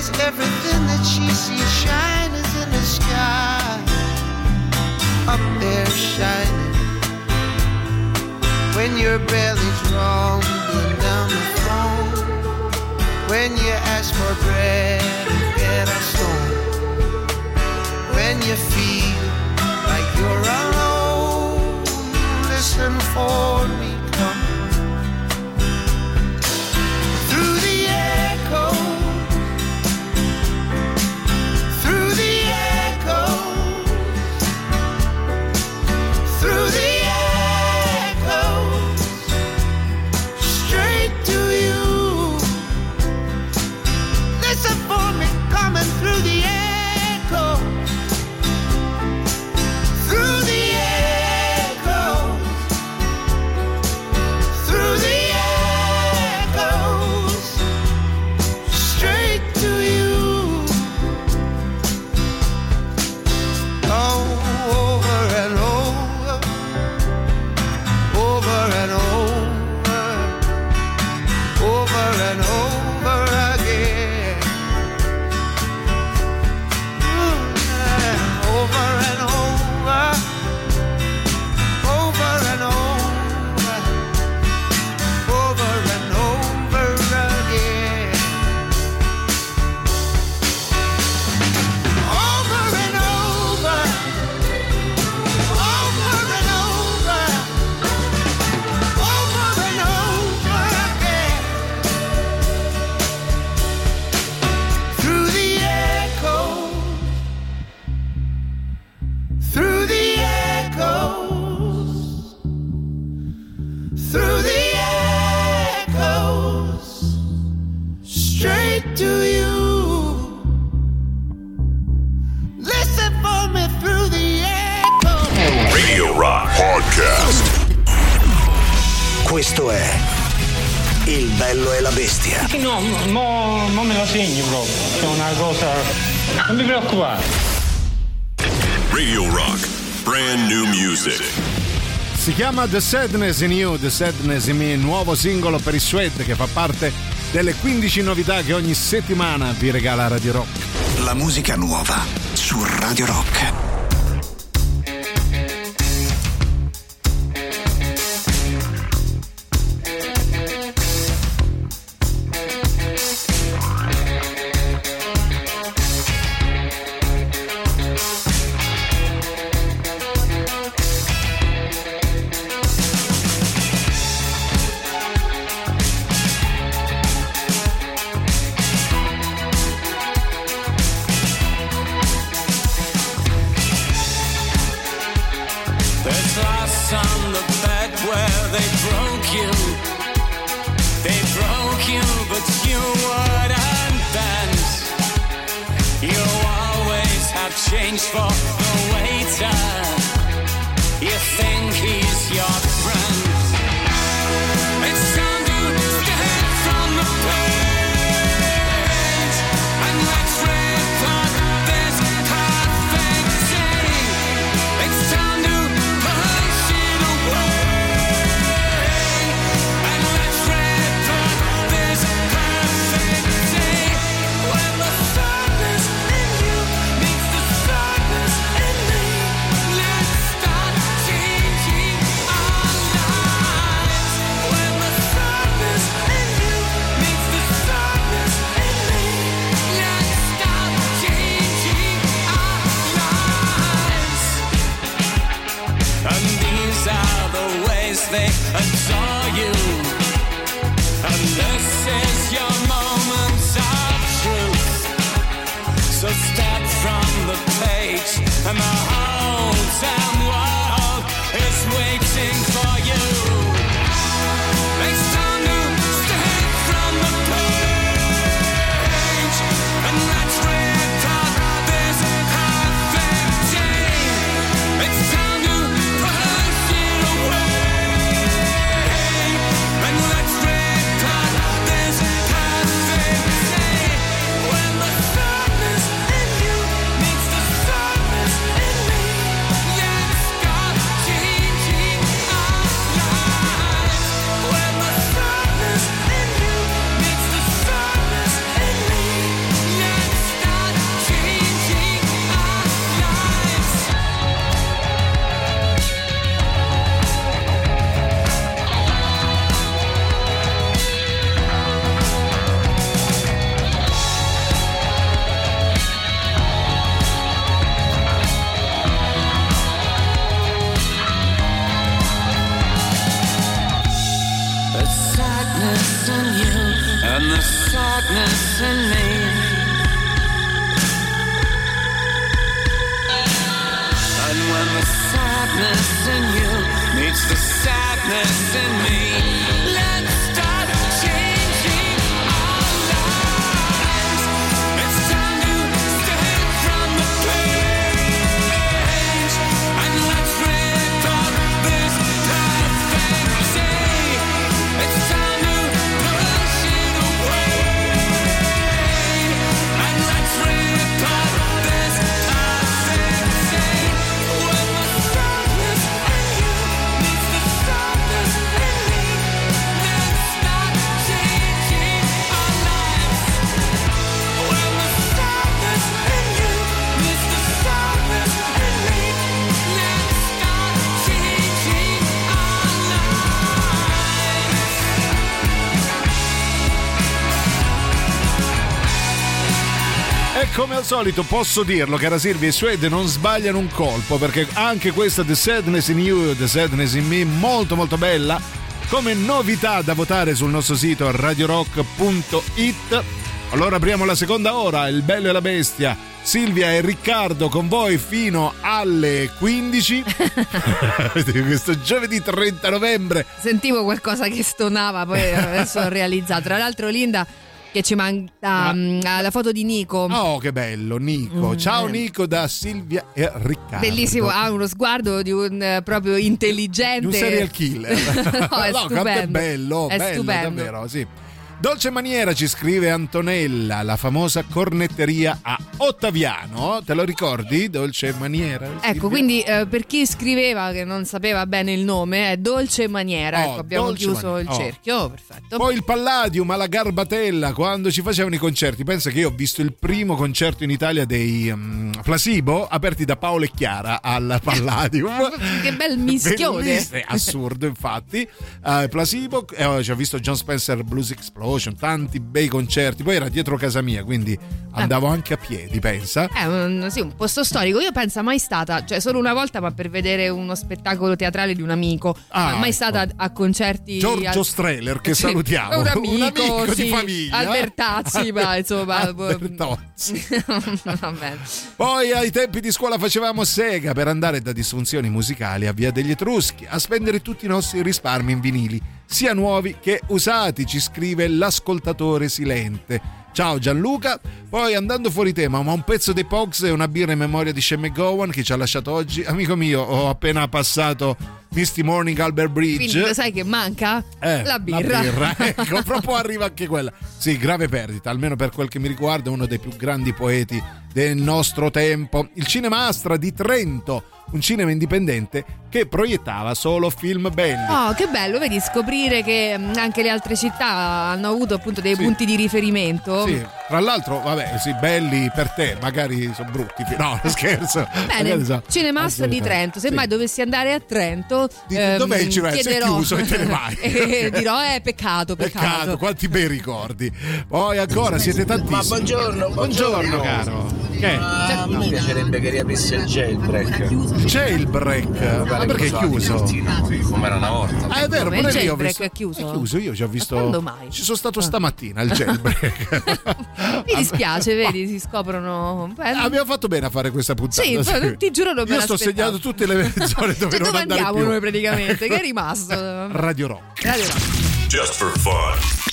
says everything that she sees shine is in the sky. Up there shining. When your belly's rumbling down the phone. When you ask for bread chiama The Sadness in You, The Sadness in Me, nuovo singolo per i Suede che fa parte delle 15 novità che ogni settimana vi regala Radio Rock. La musica nuova su Radio Rock. Change for the waiter. You think he's your solito posso dirlo, cara Silvia, i Suede non sbagliano un colpo perché anche questa The Sadness in You, The Sadness in Me, molto molto bella, come novità da votare sul nostro sito radiorock.it. Allora apriamo la seconda ora, il bello e la bestia. Silvia e Riccardo con voi fino alle 15. (laughs) Questo giovedì 30 novembre. Sentivo qualcosa che stonava, poi adesso ho realizzato. Tra l'altro, Linda. Che ci manca mm, la foto di Nico. Oh, che bello, Nico. Mm, Ciao eh. Nico da Silvia e Riccardo. Bellissimo, ha uno sguardo di un eh, proprio intelligente. Di un serial killer. (laughs) no, è è stupendo. bello, È bello stupendo. davvero, sì. Dolce maniera ci scrive Antonella, la famosa cornetteria a Ottaviano. Te lo ricordi? Dolce maniera? Ecco, quindi eh, per chi scriveva che non sapeva bene il nome, è Dolce Maniera. Oh, ecco, abbiamo chiuso Maniera. il Oh. cerchio. Perfetto. Poi il Palladium alla Garbatella quando ci facevano i concerti. Pensa che io ho visto il primo concerto in Italia dei mm, Flasibo aperti da Paolo e Chiara al (laughs) Palladium. che bel mischione. Bellissimo, assurdo infatti Eh, Placebo eh, ci ho visto John Spencer Blues Explosion tanti bei concerti poi era dietro casa mia quindi andavo anche a piedi pensa È un, sì, un posto storico. Io penso mai stata, cioè solo una volta, ma per vedere uno spettacolo teatrale di un amico. Ah, ma mai ecco. stata a concerti. Giorgio al- Streller che (laughs) Sì, salutiamo Un (laughs) amico, Un amico di sì, famiglia Albertazzi, ma (laughs) insomma. boh. Albertozzi. Va bene. Poi ai tempi di scuola facevamo sega per andare da disfunzioni musicali a Via degli Etruschi a spendere tutti i nostri risparmi in vinili, sia nuovi che usati, ci scrive l'ascoltatore silente. Ciao Gianluca, poi andando fuori tema, ma un pezzo dei Pogs e una birra in memoria di Shane McGowan che ci ha lasciato oggi. Amico mio, ho appena passato Misty Morning Albert Bridge. Quindi lo sai che manca? Eh, la birra. (laughs) ecco, proprio arriva anche quella. Sì, grave perdita, almeno per quel che mi riguarda, uno dei più grandi poeti del nostro tempo. Il Cinema Astra di Trento, un cinema indipendente che proiettava solo film belli. Oh, che bello, vedi scoprire che mh, anche le altre città hanno avuto appunto dei punti di riferimento. Sì, tra l'altro, vabbè, sì, belli per te, magari sono brutti. (laughs) No, scherzo. Bene, Magari so- Cinemastra di Trento. Se Sì. mai dovessi andare a Trento, ehm, dov'è il cinema? Si è chiederò chiuso e te ne vai. (laughs) e dirò: eh, peccato, peccato. Peccato, quanti bei ricordi. Poi ancora siete tantissimi. Ma buongiorno, buongiorno, buongiorno. caro. Che? A me piacerebbe che riaprisse il jailbreak. C'è il break. Ma perché è chiuso? Come era una volta. Ah, è vero, Come il pure io ho jailbreak visto. è chiuso? È chiuso, io ci ho visto. quando mai? Ci sono stato stamattina al jailbreak. (laughs) Mi dispiace, (laughs) vedi, si scoprono. Beh, Abbiamo fatto bene a fare questa puntata. Sì, ti giuro non me Io sto segnando tutte le (laughs) zone dove Cioè, non dove andiamo più. noi praticamente? Che è rimasto? Radio Rock. Radio Rock. Just for fun.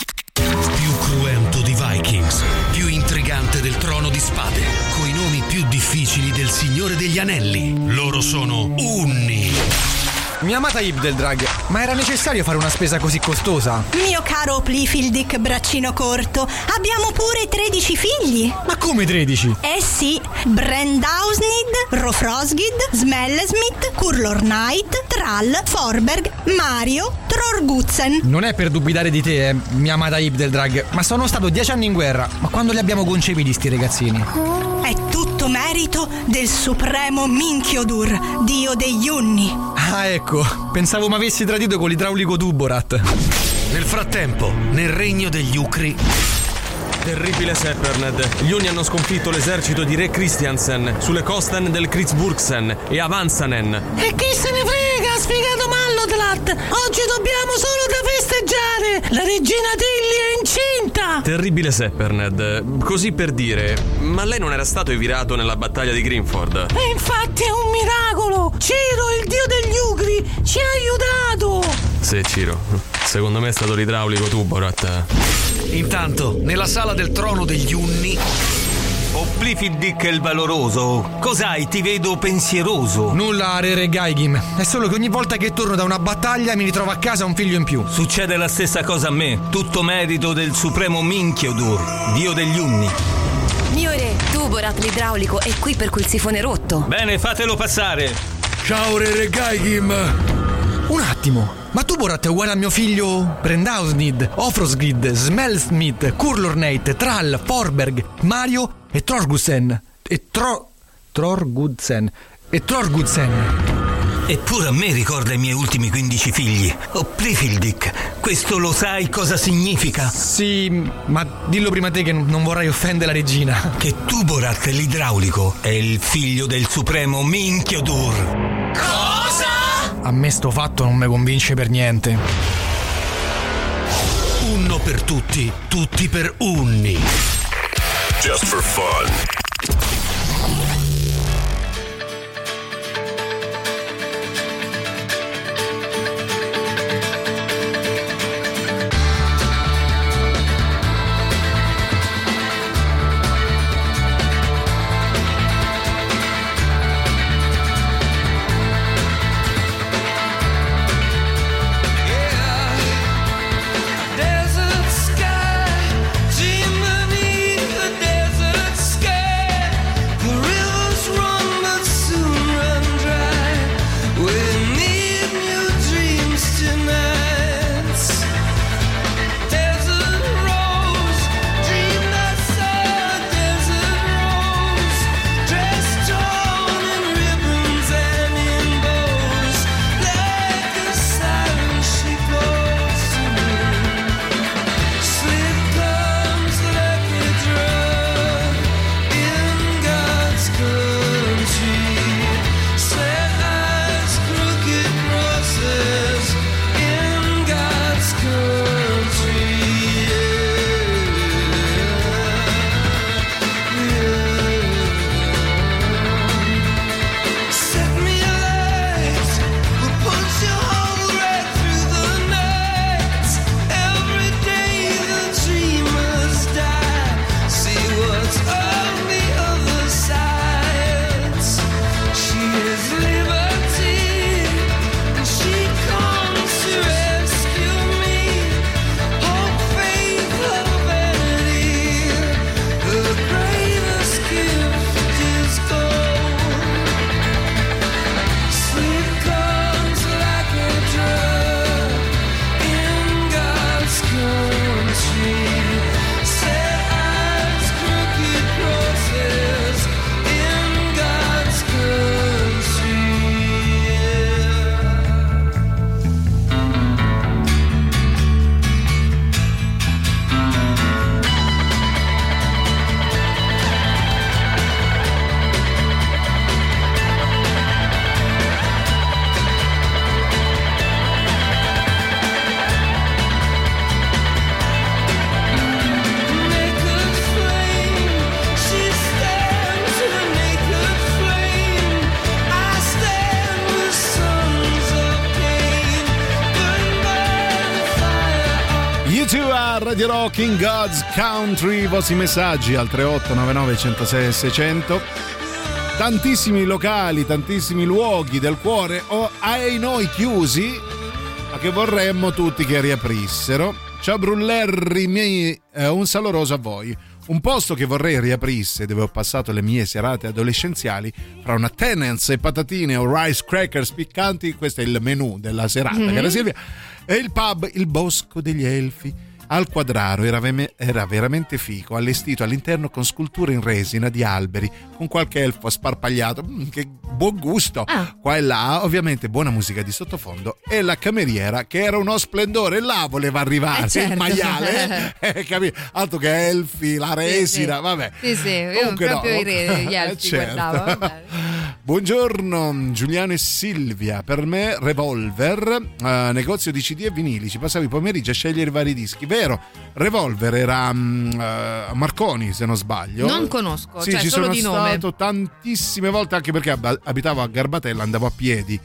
Cruento di Vikings, più intrigante del trono di spade, coi nomi più difficili del Signore degli Anelli. Loro sono Unni. Mia amata Ibdeldrag, ma era necessario fare una spesa così costosa? Mio caro Plifildic braccino corto, abbiamo pure 13 figli. Ma come 13? Eh sì, Brendausnid, Rofrosgid, Smellesmith, Kurlor Knight, Trall, Forberg, Mario, Trorgutzen. Non è per dubitare di te, eh, mia amata Ibdeldrag, ma sono stato 10 anni in guerra. Ma quando li abbiamo concepiti sti ragazzini? È tutto merito del supremo Minchiodur, dio degli Unni. Ah, ecco, pensavo mi avessi tradito con l'idraulico Tuborat. Nel frattempo, nel regno degli Ucri, Terribile Sepperned. Gli Unni hanno sconfitto l'esercito di Re Christiansen sulle costen del Kritzburgsen e Avanzanen. E chi se ne frega, sfigato Mallodlat! Oggi dobbiamo solo da festeggiare! La regina Tilly è incinta! Terribile Sepperned. Così per dire, ma lei non era stato evirato nella battaglia di Greenford? E infatti è un miracolo! Ciro, il dio degli Ugri, ci ha aiutato! Sì, Ciro. Secondo me è stato l'idraulico Tuborat. intanto, nella sala del trono degli Unni, Oplifiddic il valoroso. Cos'hai? Ti vedo pensieroso. Nulla, Re Re Gaigim. È solo che ogni volta che torno da una battaglia mi ritrovo a casa un figlio in più. Succede la stessa cosa a me. Tutto merito del supremo Minchiodur, dio degli Unni. Mio re, Tuborat l'idraulico è qui per quel sifone rotto. Bene, fatelo passare. Ciao, Re Re Gaigim. Un attimo, ma Tuborat è uguale a mio figlio Brendausnid, Ofrosgrid, Smellsmith, Kurlornate, Trall, Forberg, Mario e Trorgusen. E Tro... Trorgudsen. E Trorgudsen. Eppure a me ricorda i miei ultimi 15 figli. Oplifildic, questo lo sai cosa significa? Sì, ma dillo prima te che non vorrei offendere la regina. Che Tuborat l'idraulico è il figlio del supremo Minchiodur. Cosa? A me sto fatto non mi convince per niente. Unno per tutti, tutti per Unni. Just for fun. Country, i vostri messaggi al 3899 106 600. Tantissimi locali, tantissimi luoghi del cuore o ai noi chiusi, ma che vorremmo tutti che riaprissero. Ciao Brullerri miei, eh, un saloroso a voi. Un posto che vorrei riaprisse, dove ho passato le mie serate adolescenziali, fra una tenance e patatine o rice crackers piccanti, questo è il menù della serata, Mhm. cara Silvia, e il pub Il Bosco degli Elfi. Al quadraro era, veme- era veramente fico, allestito all'interno con sculture in resina di alberi, con qualche elfo sparpagliato. Mm, che buon gusto! Qua e là, ovviamente, buona musica di sottofondo e la cameriera che era uno splendore. Là voleva arrivare Eh, certo. il maiale, (laughs) eh, capi- altro che elfi, la resina, sì. vabbè. Sì, sì, io Comunque proprio no. i re, gli (laughs) elfi Eh, certo. guardavo. vabbè. Buongiorno Giuliano e Silvia, per me Revolver, eh, negozio di CD e vinili, ci passavi i pomeriggi a scegliere vari dischi, vero? Revolver era a Marconi se non sbaglio. Non conosco, Sì, cioè ci sono stato tantissime volte anche perché ab- abitavo a Garbatella, andavo a piedi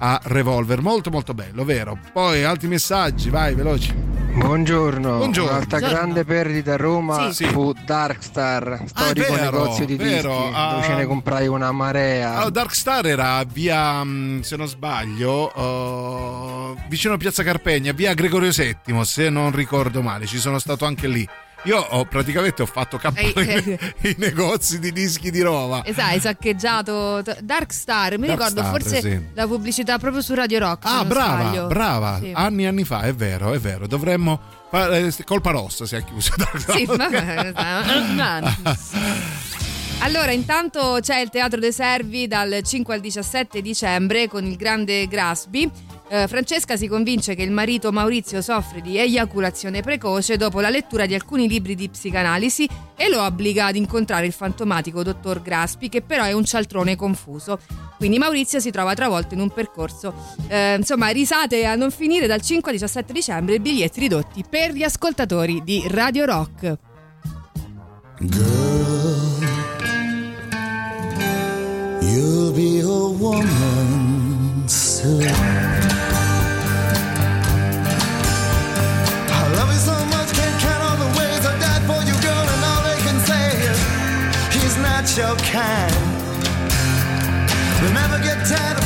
a Revolver, molto molto bello, vero? Poi altri messaggi, vai veloci. Buongiorno. Buongiorno. Un'altra Buongiorno. grande perdita a Roma Sì. fu Darkstar, storico vero, negozio di dischi, vero, ah. dove ce ne comprai una marea. Allora, Darkstar era via, mm, se non sbaglio, uh, vicino a Piazza Carpegna, via Gregorio VII, se non ricordo male, ci sono stato anche lì. Io ho praticamente ho fatto capo Ehi, i, (laughs) i negozi di dischi di Roma. Esatto, hai saccheggiato Dark Star, mi Dark ricordo Star, forse sì. la pubblicità proprio su Radio Rock. Ah, brava, sbaglio. brava. Sì. Anni e anni fa, è vero, è vero. Dovremmo fare colpa rossa si è chiuso. (laughs) Sì, vabbè, (laughs) Allora, intanto c'è il Teatro dei Servi dal 5 al 17 dicembre con il grande Grasby. Eh, Francesca si convince che il marito Maurizio soffre di eiaculazione precoce dopo la lettura di alcuni libri di psicanalisi e lo obbliga ad incontrare il fantomatico dottor Graspi, che però è un cialtrone confuso. Quindi Maurizio si trova travolto in un percorso. eh, insomma, risate a non finire dal 5 al 17 dicembre, biglietti ridotti per gli ascoltatori di Radio Rock. You'll be a woman soon. Your kind. Remember, get tired.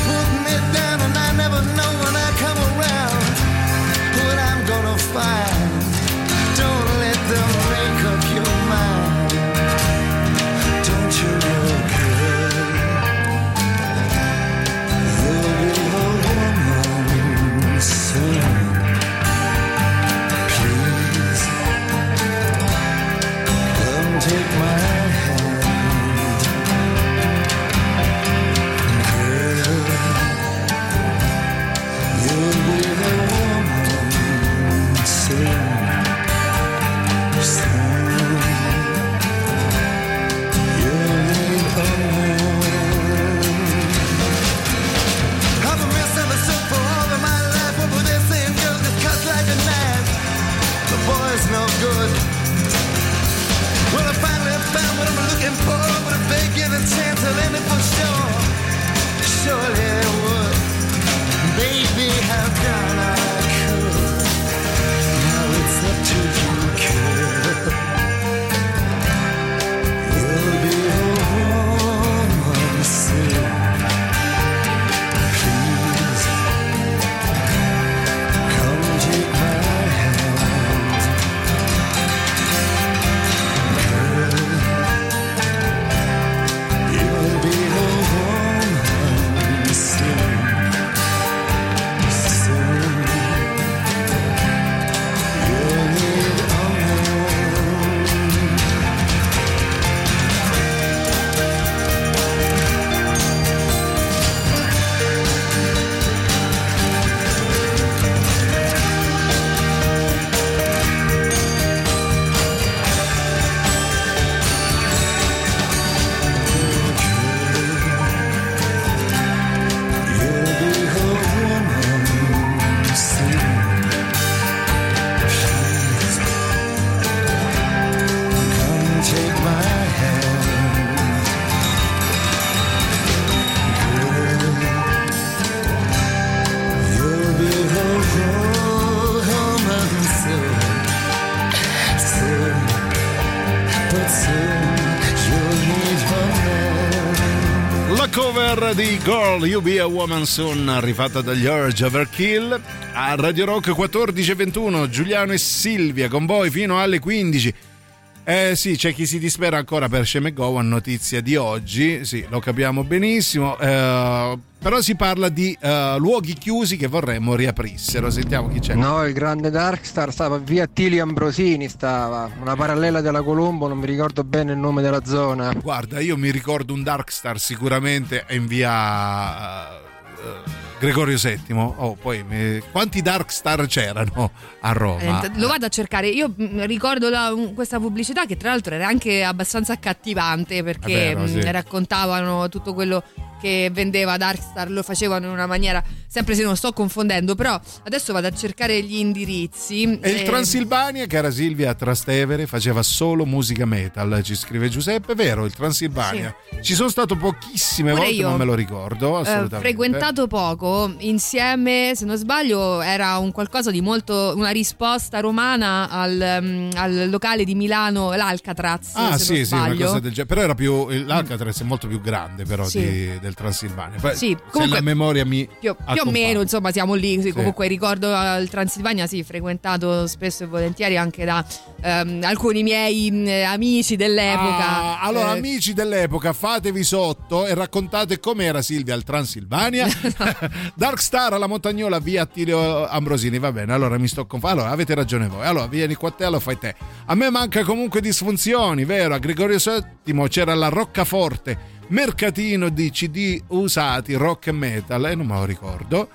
Girl You Be a Woman Soon rifatta dagli Urge Overkill a Radio Rock 14.21 Giuliano e Silvia con voi fino alle 15 eh sì, c'è chi si dispera ancora per Shemegowan, notizia di oggi, sì, lo capiamo benissimo, eh, però si parla di eh, luoghi chiusi che vorremmo riaprissero, sentiamo chi c'è. No, il grande Darkstar stava via Tili Ambrosini, stava una parallela della Colombo, non mi ricordo bene il nome della zona. Guarda, io mi ricordo un Darkstar sicuramente in via... eh, Gregorio VII, oh, poi mi- quanti Darkstar c'erano a Roma? Eh, Lo vado a cercare. Io mh, ricordo la- questa pubblicità che tra l'altro era anche abbastanza accattivante perché È vero, mh, sì. raccontavano tutto quello che vendeva Darkstar, lo facevano in una maniera, sempre se non sto confondendo, però adesso vado a cercare gli indirizzi. E il Eh, Transilvania, che era Silvia Trastevere, faceva solo musica metal, ci scrive Giuseppe, vero, il Transilvania. Ci sono stato pochissime Pure volte, io. non me lo ricordo, eh, assolutamente. frequentato poco insieme se non sbaglio era un qualcosa di molto una risposta romana al, mm, al locale di Milano l'Alcatraz Ah sì, sì, una cosa del genere. Però era più. L'Alcatraz è molto più grande, però, Sì. di- del Transilvania. Poi, Sì, se comunque- la memoria mi. più, più o meno insomma siamo lì sì, comunque ricordo il Transilvania sì frequentato spesso e volentieri anche da ehm, alcuni miei mh, amici dell'epoca Ah, allora, Eh, amici dell'epoca, fatevi sotto e raccontate com'era Silvia al Transilvania. (laughs) Darkstar alla montagnola via Attilio Ambrosini. Va bene, allora mi sto confondendo. Allora, avete ragione voi. Allora, vieni qua te, lo fai te. A me manca comunque disfunzioni, vero? A Gregorio VII c'era la roccaforte, mercatino di CD usati, rock e metal, e non me lo ricordo.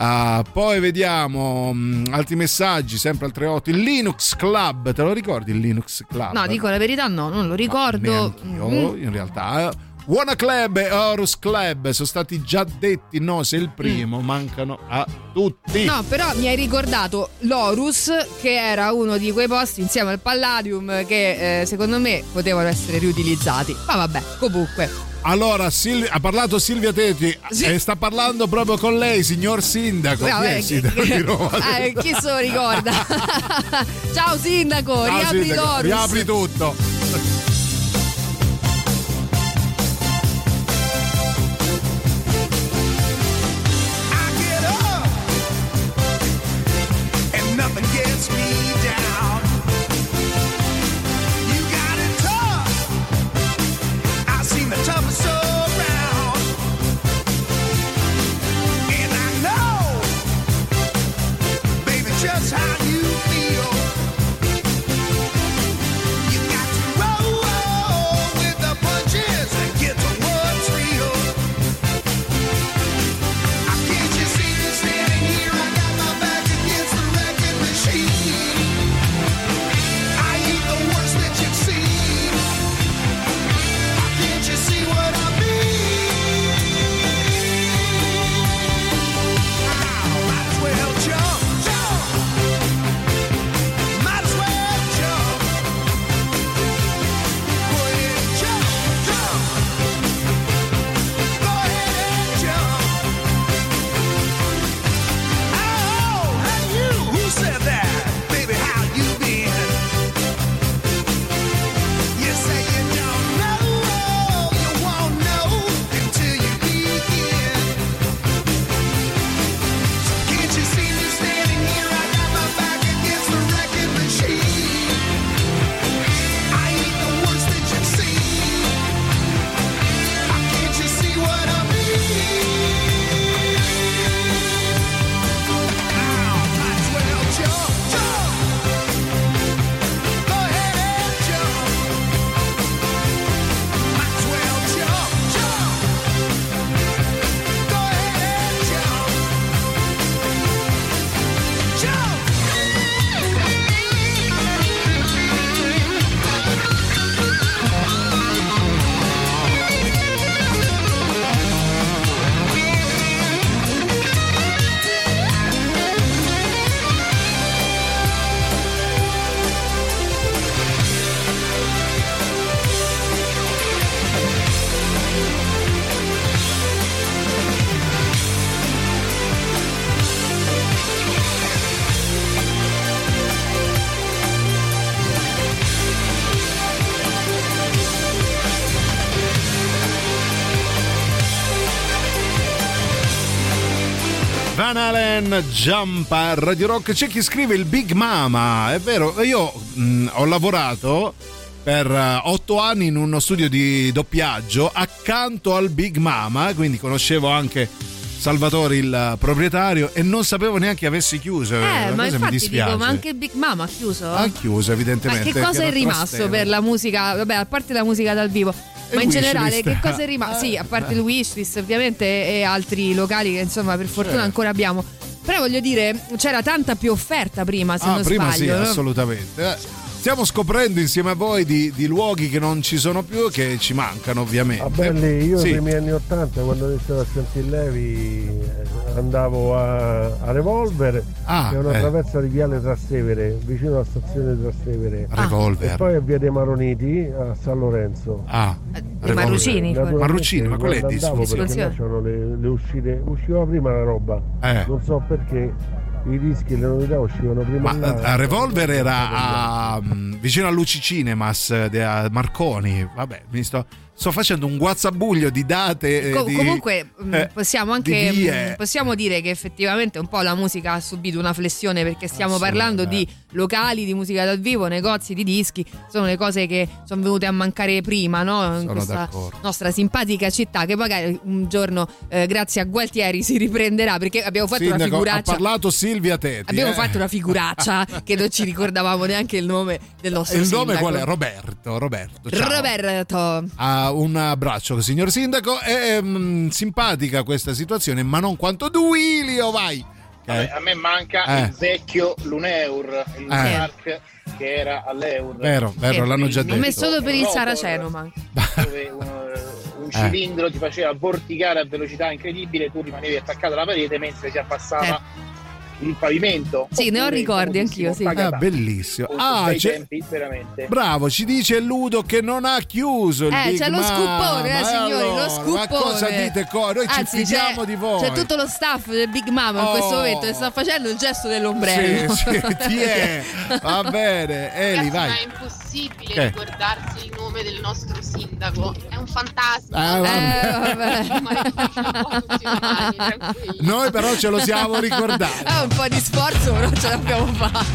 Ah, poi vediamo mm, altri messaggi, sempre al 38. Il Linux Club, te lo ricordi il Linux Club? no dico la verità no non lo ricordo Io, Mm. in realtà. Eh, Wanna Club e Horus Club sono stati già detti, no, se il primo mancano a tutti. Mm. No, però mi hai ricordato l'Orus, che era uno di quei posti insieme al Palladium che eh, secondo me potevano essere riutilizzati. Ma vabbè, comunque. Allora, Sil- ha parlato Silvia Teti e sta parlando proprio con lei, signor Sindaco. Chi è Vabbè, il Sindaco di Roma? (laughs) eh, chi se lo ricorda? (laughs) Ciao sindaco, Ciao, riapri Sindaco, l'Orus. riapri tutto. Halen, Jump a Radio Rock. C'è chi scrive il Big Mama, è vero, io mh, ho lavorato per eh, otto anni in uno studio di doppiaggio accanto al Big Mama, quindi conoscevo anche Salvatore il proprietario e non sapevo neanche che avessi chiuso. Eh, La ma cosa mi infatti dispiace. dico, ma anche Big Mama ha chiuso? Ha chiuso Ma evidentemente. che cosa è rimasto per la musica? Vabbè, a parte la musica dal vivo, ma in generale, che cosa è (laughs) rimasto? Sì, a parte il wishlist, ovviamente, e altri locali che insomma, per fortuna Certo. ancora abbiamo. Però voglio dire, c'era tanta più offerta prima, se Ah, non prima sbaglio. sì, no? assolutamente. Eh, Stiamo scoprendo insieme a voi di, di luoghi che non ci sono più e che ci mancano, ovviamente. Ah, belli, io Sì. nei miei anni 80 quando iniziato a sentire Levi eh, andavo a, a Revolver Ah, che è una eh. traversa di Viale Trastevere vicino alla stazione di Trastevere Revolver. e poi a Via dei Maroniti a San Lorenzo Ah, dei Marrucini, Marrucini, ma qual è di là c'erano le, le uscite usciva prima la roba Eh. non so perché i dischi e le novità uscivano prima Ma là. a Revolver era a, mm, vicino a Luci Cinemas eh, a Marconi. Vabbè, mi sto, sto facendo un guazzabuglio di date. eh, Co- di- comunque mh, eh, possiamo di anche vie. mh, possiamo dire che effettivamente un po' la musica ha subito una flessione perché stiamo parlando di locali di musica dal vivo, negozi di dischi, sono le cose che sono venute a mancare prima, no? In questa d'accordo. nostra simpatica città che magari un giorno eh, grazie a Gualtieri si riprenderà perché abbiamo fatto una Sindaco, ha figuraccia parlato Silvia Tetti. Abbiamo eh. fatto una figuraccia (laughs) che non ci ricordavamo neanche il nome del nostro Il nome sindaco. qual è? Roberto. Roberto. ciao. Roberto. Ah, un abbraccio, signor Sindaco. È mm, simpatica questa situazione, ma non quanto Duilio, vai. Vabbè, a me manca Eh. il vecchio Luneur, il Lumark che era all'Eur. Vero, vero, l'hanno già A me detto. solo per il Rotor, Saraceno manca. dove un, un Eh. cilindro ti faceva vorticare a velocità incredibile, tu rimanevi attaccato alla parete mentre si abbassava il pavimento. Sì, ne ho ricordi anch'io, sì. Ah, bellissimo. Ah, c'è- tempi, veramente. Bravo, ci dice Ludo che non ha chiuso il Eh, Big c'è lo scoopone, eh, signori, allora, lo scoopone. Ma cosa dite? co- Noi Anzi, ci fidiamo di voi. C'è tutto lo staff del Big Mama in Oh. questo momento che sta facendo il gesto dell'ombrello. Sì, sì, (laughs) ti è. Va bene, Eli, vai. Ma è impossibile Che? ricordarsi il nome del nostro sindaco. È un fantasma. Ah, vabbè. Eh, vabbè. (laughs) È funzionali, tranquilli. Noi però ce lo siamo ricordati. Eh, un po' di sforzo, però ce l'abbiamo fatta.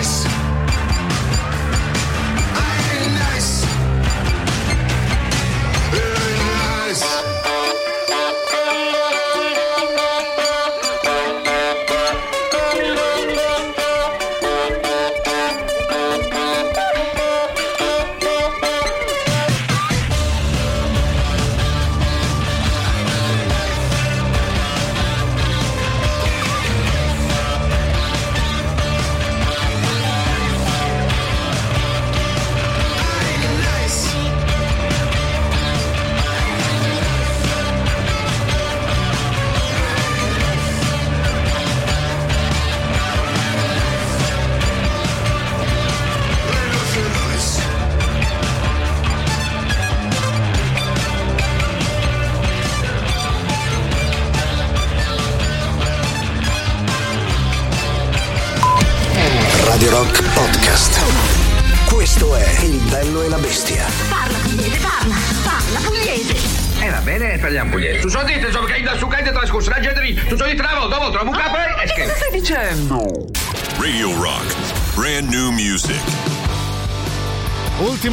Nice.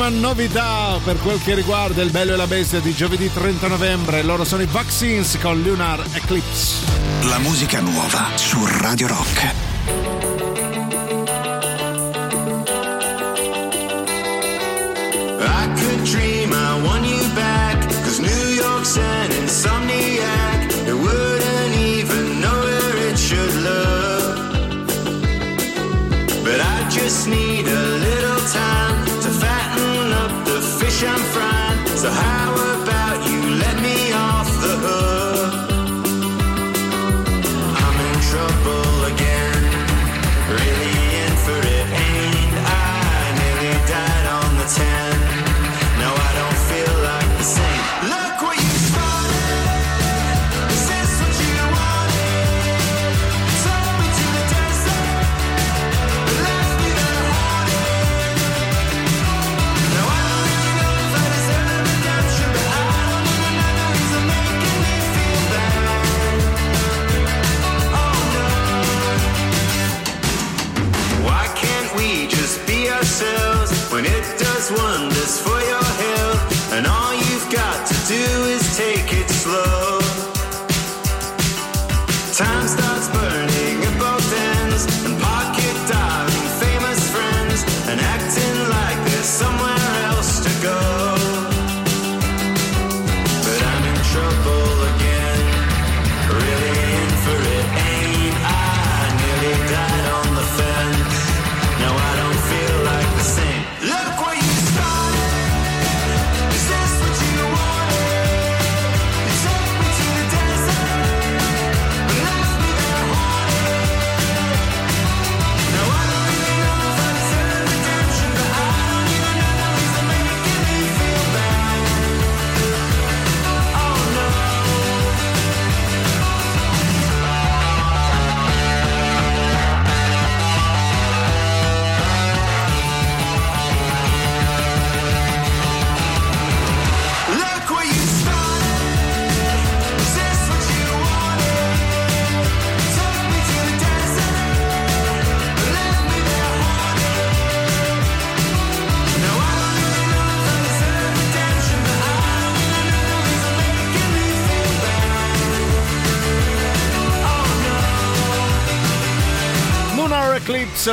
Novità per quel che riguarda il bello e la bestia di giovedì 30 novembre. Loro sono i Vaccines con Lunar Eclipse. La musica nuova su Radio Rock.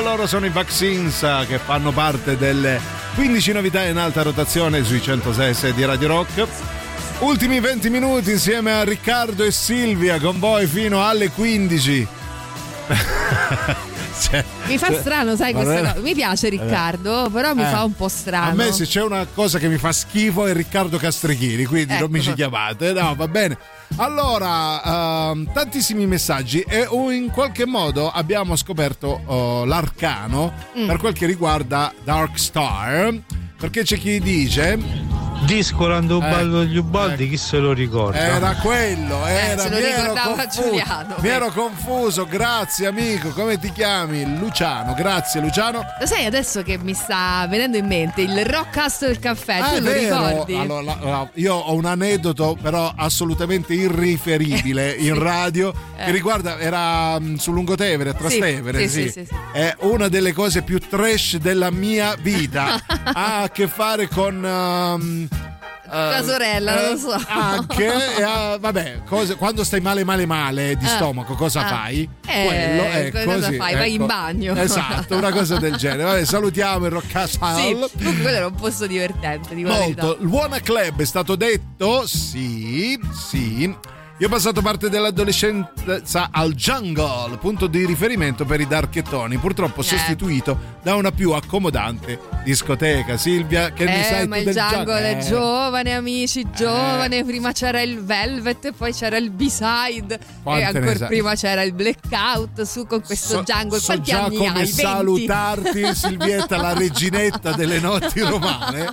Loro sono i Vaccines che fanno parte delle 15 novità in alta rotazione sui 106 di Radio Rock. Ultimi 20 minuti insieme a Riccardo e Silvia con voi fino alle 15. Cioè, Mi fa strano, sai, questa cosa. Mi piace Riccardo, però mi Eh. fa un po' strano. A me se c'è una cosa che mi fa schifo è Riccardo Castrichini, quindi non mi ci Ecco. chiamate. No, va bene. Allora, ehm, tantissimi messaggi e in qualche modo abbiamo scoperto oh, l'arcano Mm. per quel che riguarda Dark Star, perché c'è chi dice Disco quando Eh, ballo degli Ubaldi, chi se lo ricorda? era quello, era se lo mi ero ricordava Giuliano. Mi ero confuso, grazie amico, come ti chiami? Luciano, grazie Luciano. Lo sai adesso che mi sta venendo in mente il rockcast del caffè, Ah, tu lo vero. ricordi? Allora, la- la- io ho un aneddoto, però assolutamente irriferibile (laughs) in radio. Eh. Che riguarda, era mm, su Lungotevere, a Trastevere. sì, Sì, sì, sì, sì. È una delle cose più trash della mia vita. (laughs) ha a che fare con. um, Tua eh, sorella, non lo eh, so. Anche, (laughs) e, ah, vabbè, cose- quando stai male, male, male di Ah. stomaco, cosa Ah. fai? Eh, Quello è cosa così. fai? Vai in ecco. bagno. Esatto, una cosa del genere. Vabbè, salutiamo il Roccasal. Sì, quello era un posto divertente, la. Molto. Il Buona Club è stato detto? Sì, sì. Io ho passato parte dell'adolescenza al Jungle, punto di riferimento per i darchettoni, purtroppo Eh. sostituito da una più accomodante discoteca. Silvia, che ne eh, sai ma tu il del jungle è Eh. giovane, amici, giovane. Prima c'era il Velvet, poi c'era il B-side, Quante e ne ancora prima c'era il Blackout su con questo So- jungle. so Quanti già anni come hai? 20? salutarti, Silvietta, la reginetta delle notti romane.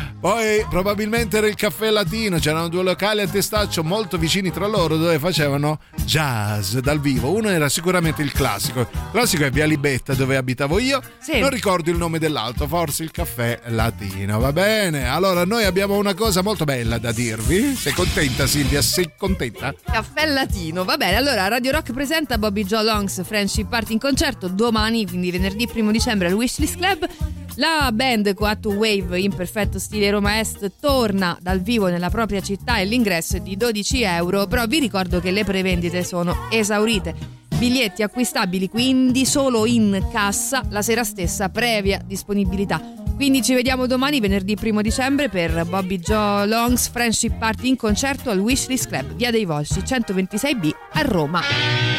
(laughs) Poi probabilmente era il caffè latino, c'erano due locali a testaccio molto vicini tra loro dove facevano jazz dal vivo. Uno era sicuramente il classico. Il classico è Via Libetta dove abitavo io. Sì. Non ricordo il nome dell'altro, forse il caffè latino. Va bene. Allora noi abbiamo una cosa molto bella da dirvi. Sei contenta Silvia? Sei contenta? Caffè latino, va bene. Allora, Radio Rock presenta Bobby Joe Longs Friendship Party in concerto domani, quindi venerdì 1 dicembre al Wishlist Club. La band Coatto Wave in perfetto stile Roma Est torna dal vivo nella propria città e l'ingresso è di 12 euro, però vi ricordo che le prevendite sono esaurite. Biglietti acquistabili quindi solo in cassa la sera stessa, previa disponibilità. Quindi ci vediamo domani, venerdì 1 dicembre, per Bobby Joe Longs Friendship Party in concerto al Wishlist Club, via dei Volsci 126B a Roma.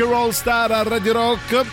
Rock Roll Star a Radio Rock.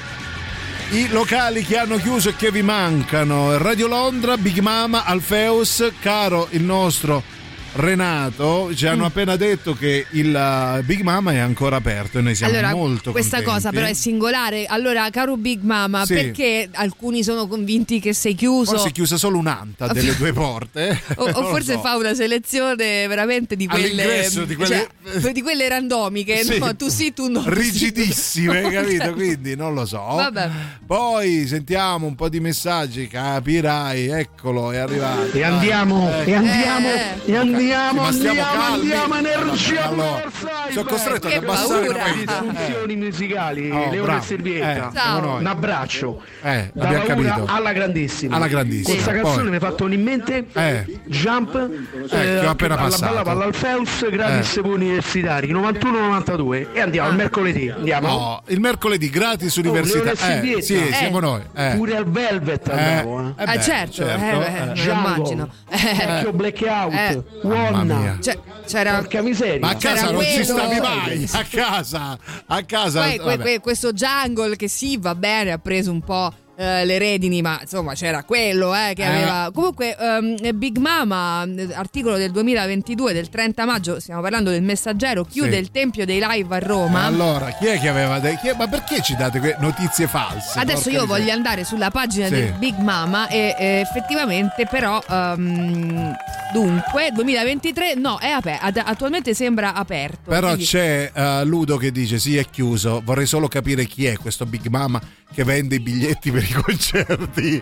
I locali che hanno chiuso e che vi mancano. Radio Londra, Big Mama, Alfeus, caro il nostro Renato, ci hanno appena detto che il uh, Big Mama è ancora aperto e noi siamo allora, molto questa contenti. cosa però è singolare. Allora, caro Big Mama, Sì. perché alcuni sono convinti che sei chiuso? Forse è chiusa solo un'anta delle (laughs) due porte. o, o forse so. fa una selezione veramente di quelle, di quelle- cioè, di quelle randomiche. (laughs) Sì. No, tu sì, tu no. tu no. rigidissime, (laughs) capito? Quindi non lo so. Vabbè. Poi sentiamo un po' di messaggi, capirai, eccolo, è arrivato. E andiamo, Dai, e andiamo, Eh. e andiamo, Ma stiamo andiamo, calmi. andiamo, energia Allora, sono costretto ad abbassare paura. la Le disfunzioni musicali, Oh, Leone bravo. e Servietta. Eh. Un abbraccio. Eh, una capito. alla grandissima. Alla grandissima. Questa Poi- canzone mi ha fatto in mente Eh. Jump Eh, che ho appena alla passato. balla palla al Feus gratis Eh. per universitari 91-92 e andiamo al mercoledì andiamo No, il mercoledì gratis Oh, università. Leone e eh, sì, Eh. siamo noi. eh. pure al Velvet Eh, andavo eh. eh Ah, beh, certo, eh, beh, immagino. Vecchio Blackout Eh. One Cioè, c'era porca miseria Ma a casa C'era non ci stavi mai. A casa, a casa. Poi que- que- questo jungle che sì, va bene, ha preso un po'. eh, le redini, ma insomma c'era quello eh, che Eh. aveva. Comunque, ehm, Big Mama, eh, articolo del 2022, del 30 maggio, stiamo parlando del messaggero, chiude Sì. il tempio dei live a Roma. Allora, chi è che aveva chi è- Ma perché ci date que- notizie false? Adesso io voglio andare sulla pagina Sì. del Big Mama e eh, effettivamente però ehm, dunque 2023 no è aperto attualmente sembra aperto Però quindi- c'è eh, Ludo che dice: Sì, è chiuso. Vorrei solo capire chi è questo Big Mama che vende i biglietti per i concerti.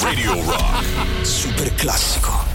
Radio Rock. Super classico.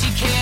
She cares.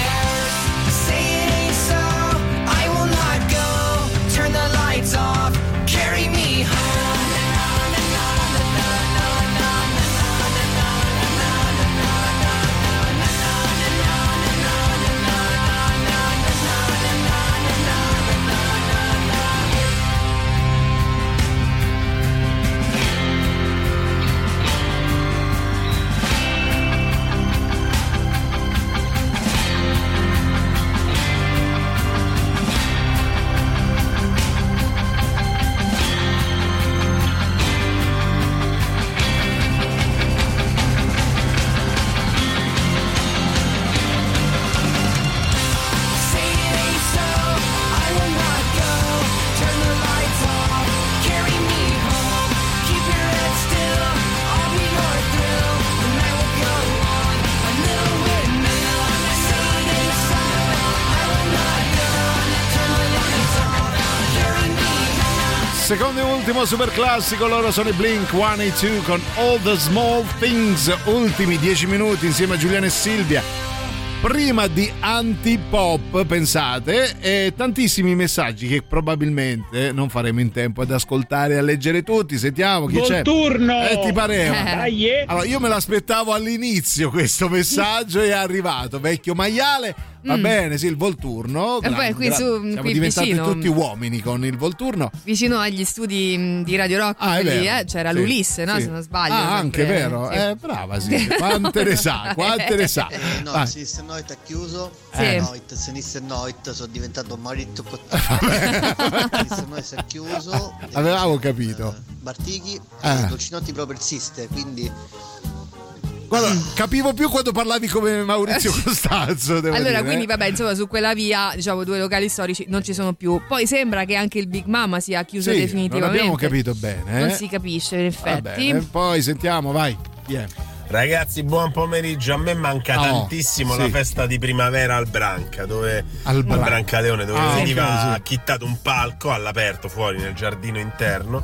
Ultimo super classico, loro sono i Blink 182 con All the Small Things. Ultimi 10 minuti insieme a Giuliano e Silvia. Prima di antipop, pensate, e tantissimi messaggi che probabilmente non faremo in tempo ad ascoltare e a leggere tutti. Sentiamo chi c'è. Buongiorno! Eh, ti pareva? (laughs) Eh. Allora, io me l'aspettavo all'inizio questo messaggio e è arrivato. Vecchio maiale, Va Mm. bene, sì, il Volturno. E poi qui su- siamo qui diventati vicino. tutti uomini con il Volturno. Vicino agli studi mh, di Radio Rock, Ah, vero. eh, c'era Sì, l'Ulisse, no? sì. Se non sbaglio. Ah, anche sempre. vero. Sì. Eh, brava, sì. Quante ne sa, (laughs) quante ne sa. Eh, no, Vai. Sinister Noit ha chiuso. Sì. Eh, Noit, Sinister Noit, sono diventato marito Sinister (laughs) (laughs) Noit ha chiuso. Avevamo capito. Bartichi Ah. e Dolcinotti però persiste, quindi Guarda, capivo più quando parlavi come Maurizio (laughs) Costanzo. Devo Allora, dire, quindi, eh. vabbè, insomma, su quella via, diciamo, due locali storici non ci sono più. Poi sembra che anche il Big Mama sia chiuso Sì, non definitivamente. abbiamo capito bene. Non eh. si capisce, in Va effetti. bene, poi sentiamo, vai. Yeah. Ragazzi, buon pomeriggio. A me manca Oh, tantissimo sì. la festa di primavera al Branca, dove Al Branca. Brancaleone, dove Ah, veniva sì. chittato un palco all'aperto fuori nel giardino interno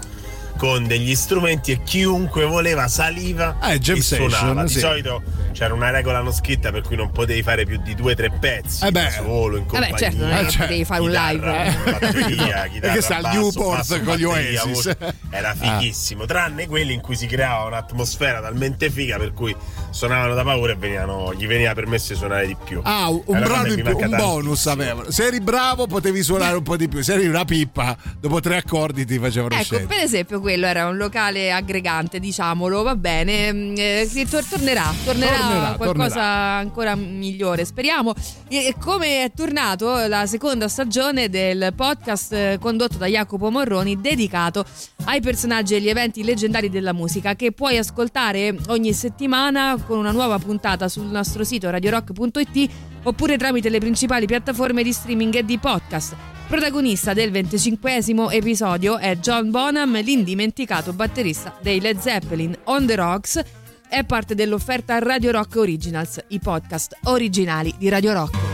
con degli strumenti e chiunque voleva saliva Eh, jam e session, suonava. Di sì. solito c'era una regola non scritta per cui non potevi fare più di due o tre pezzi Eh beh. da solo in compagnia. certo, non è che Eh, certo. potevi fare un live. batteria, (laughs) chitarra, sta al basso, Newport basso, con gli Oasis. voce. Era fighissimo, tranne quelli in cui si creava un'atmosfera talmente figa per cui suonavano da paura e venivano- gli veniva permesso di suonare di più. Ah, un brano che in più, un bonus avevano. Se eri bravo potevi suonare un po' di più, se eri una pippa, dopo tre accordi ti facevano Ecco, scendere. per esempio, quello era un locale aggregante, diciamolo, va bene. mm, eh, tor- tornerà, tornerà, Tornerà, qualcosa tornerà. ancora migliore, speriamo. E e come è tornato la seconda stagione del podcast eh, condotto da Jacopo Morroni, dedicato ai personaggi e agli eventi leggendari della musica, che puoi ascoltare ogni settimana con una nuova puntata sul nostro sito radiorock.it oppure tramite le principali piattaforme di streaming e di podcast. Protagonista del 25 episodio è John Bonham, l'indimenticato batterista dei Led Zeppelin On The Rocks. È parte dell'offerta Radio Rock Originals, i podcast originali di Radio Rock.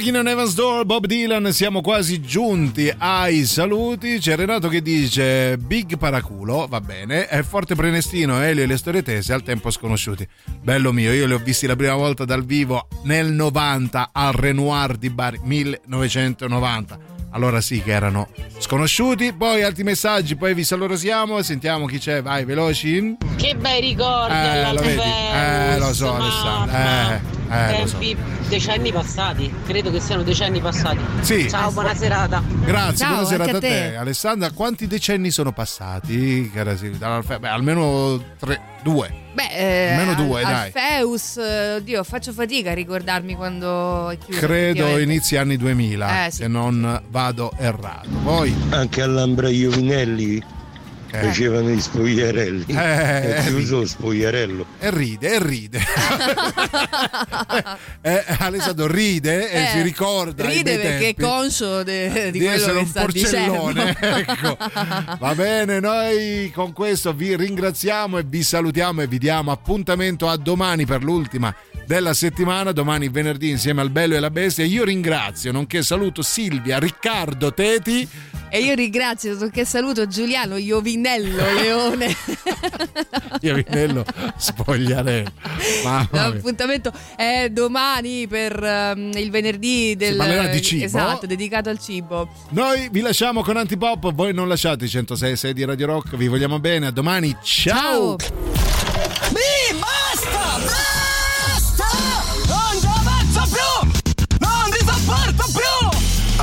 Knocking on Evans Door, Bob Dylan, siamo quasi giunti ai saluti. C'è Renato che dice Big Paraculo, va bene, è forte Prenestino, Elio e le storie tese al tempo sconosciuti. Bello mio, io li ho visti la prima volta dal vivo nel 90 al Renoir di Bari, 1990. Allora sì che erano sconosciuti, poi altri messaggi, poi vi salutiamo, sentiamo chi c'è, vai veloci. Che bei ricordi Eh, lo Eh, lo so. Alessandro. Eh, eh, lo so. Tempi decenni passati, credo che siano decenni passati. Sì. Ciao, buona serata. Grazie, Ciao, buonasera anche a te. te. Alessandra. Quanti decenni sono passati? cara Silvia? Dall'Alfe- Beh, almeno tre, due. Beh, eh, Almeno due, Al- dai. Alfeus, eh, oddio, faccio fatica a ricordarmi quando è chiuso. Credo inizi anni 2000, Eh, sì. se non vado errato. Poi Anche all'Ambra Iovinelli facevano gli spogliarelli. Eh, è eh, chiuso lo spogliarello. e ride, e ride. (laughs) Eh, Alessandro ride e Eh, si ricorda. Ride perché è tempi conscio de- di, di quello essere che un sta porcellone. dicendo. (laughs) ecco. Va bene, noi con questo vi ringraziamo e vi salutiamo e vi diamo appuntamento a domani per l'ultima della settimana, domani venerdì insieme al Bello e la Bestia. Io ringrazio, nonché saluto Silvia, Riccardo, Teti. E io ringrazio, che saluto Giuliano Iovinello (laughs) Leone. Iovinello Spogliarello. Mamma mia. L'appuntamento è domani per ehm, il venerdì del parlerà di cibo. Esatto, dedicato al cibo. Noi vi lasciamo con Antipop, voi non lasciate i 106 di Radio Rock, vi vogliamo bene, a domani, ciao. Basta!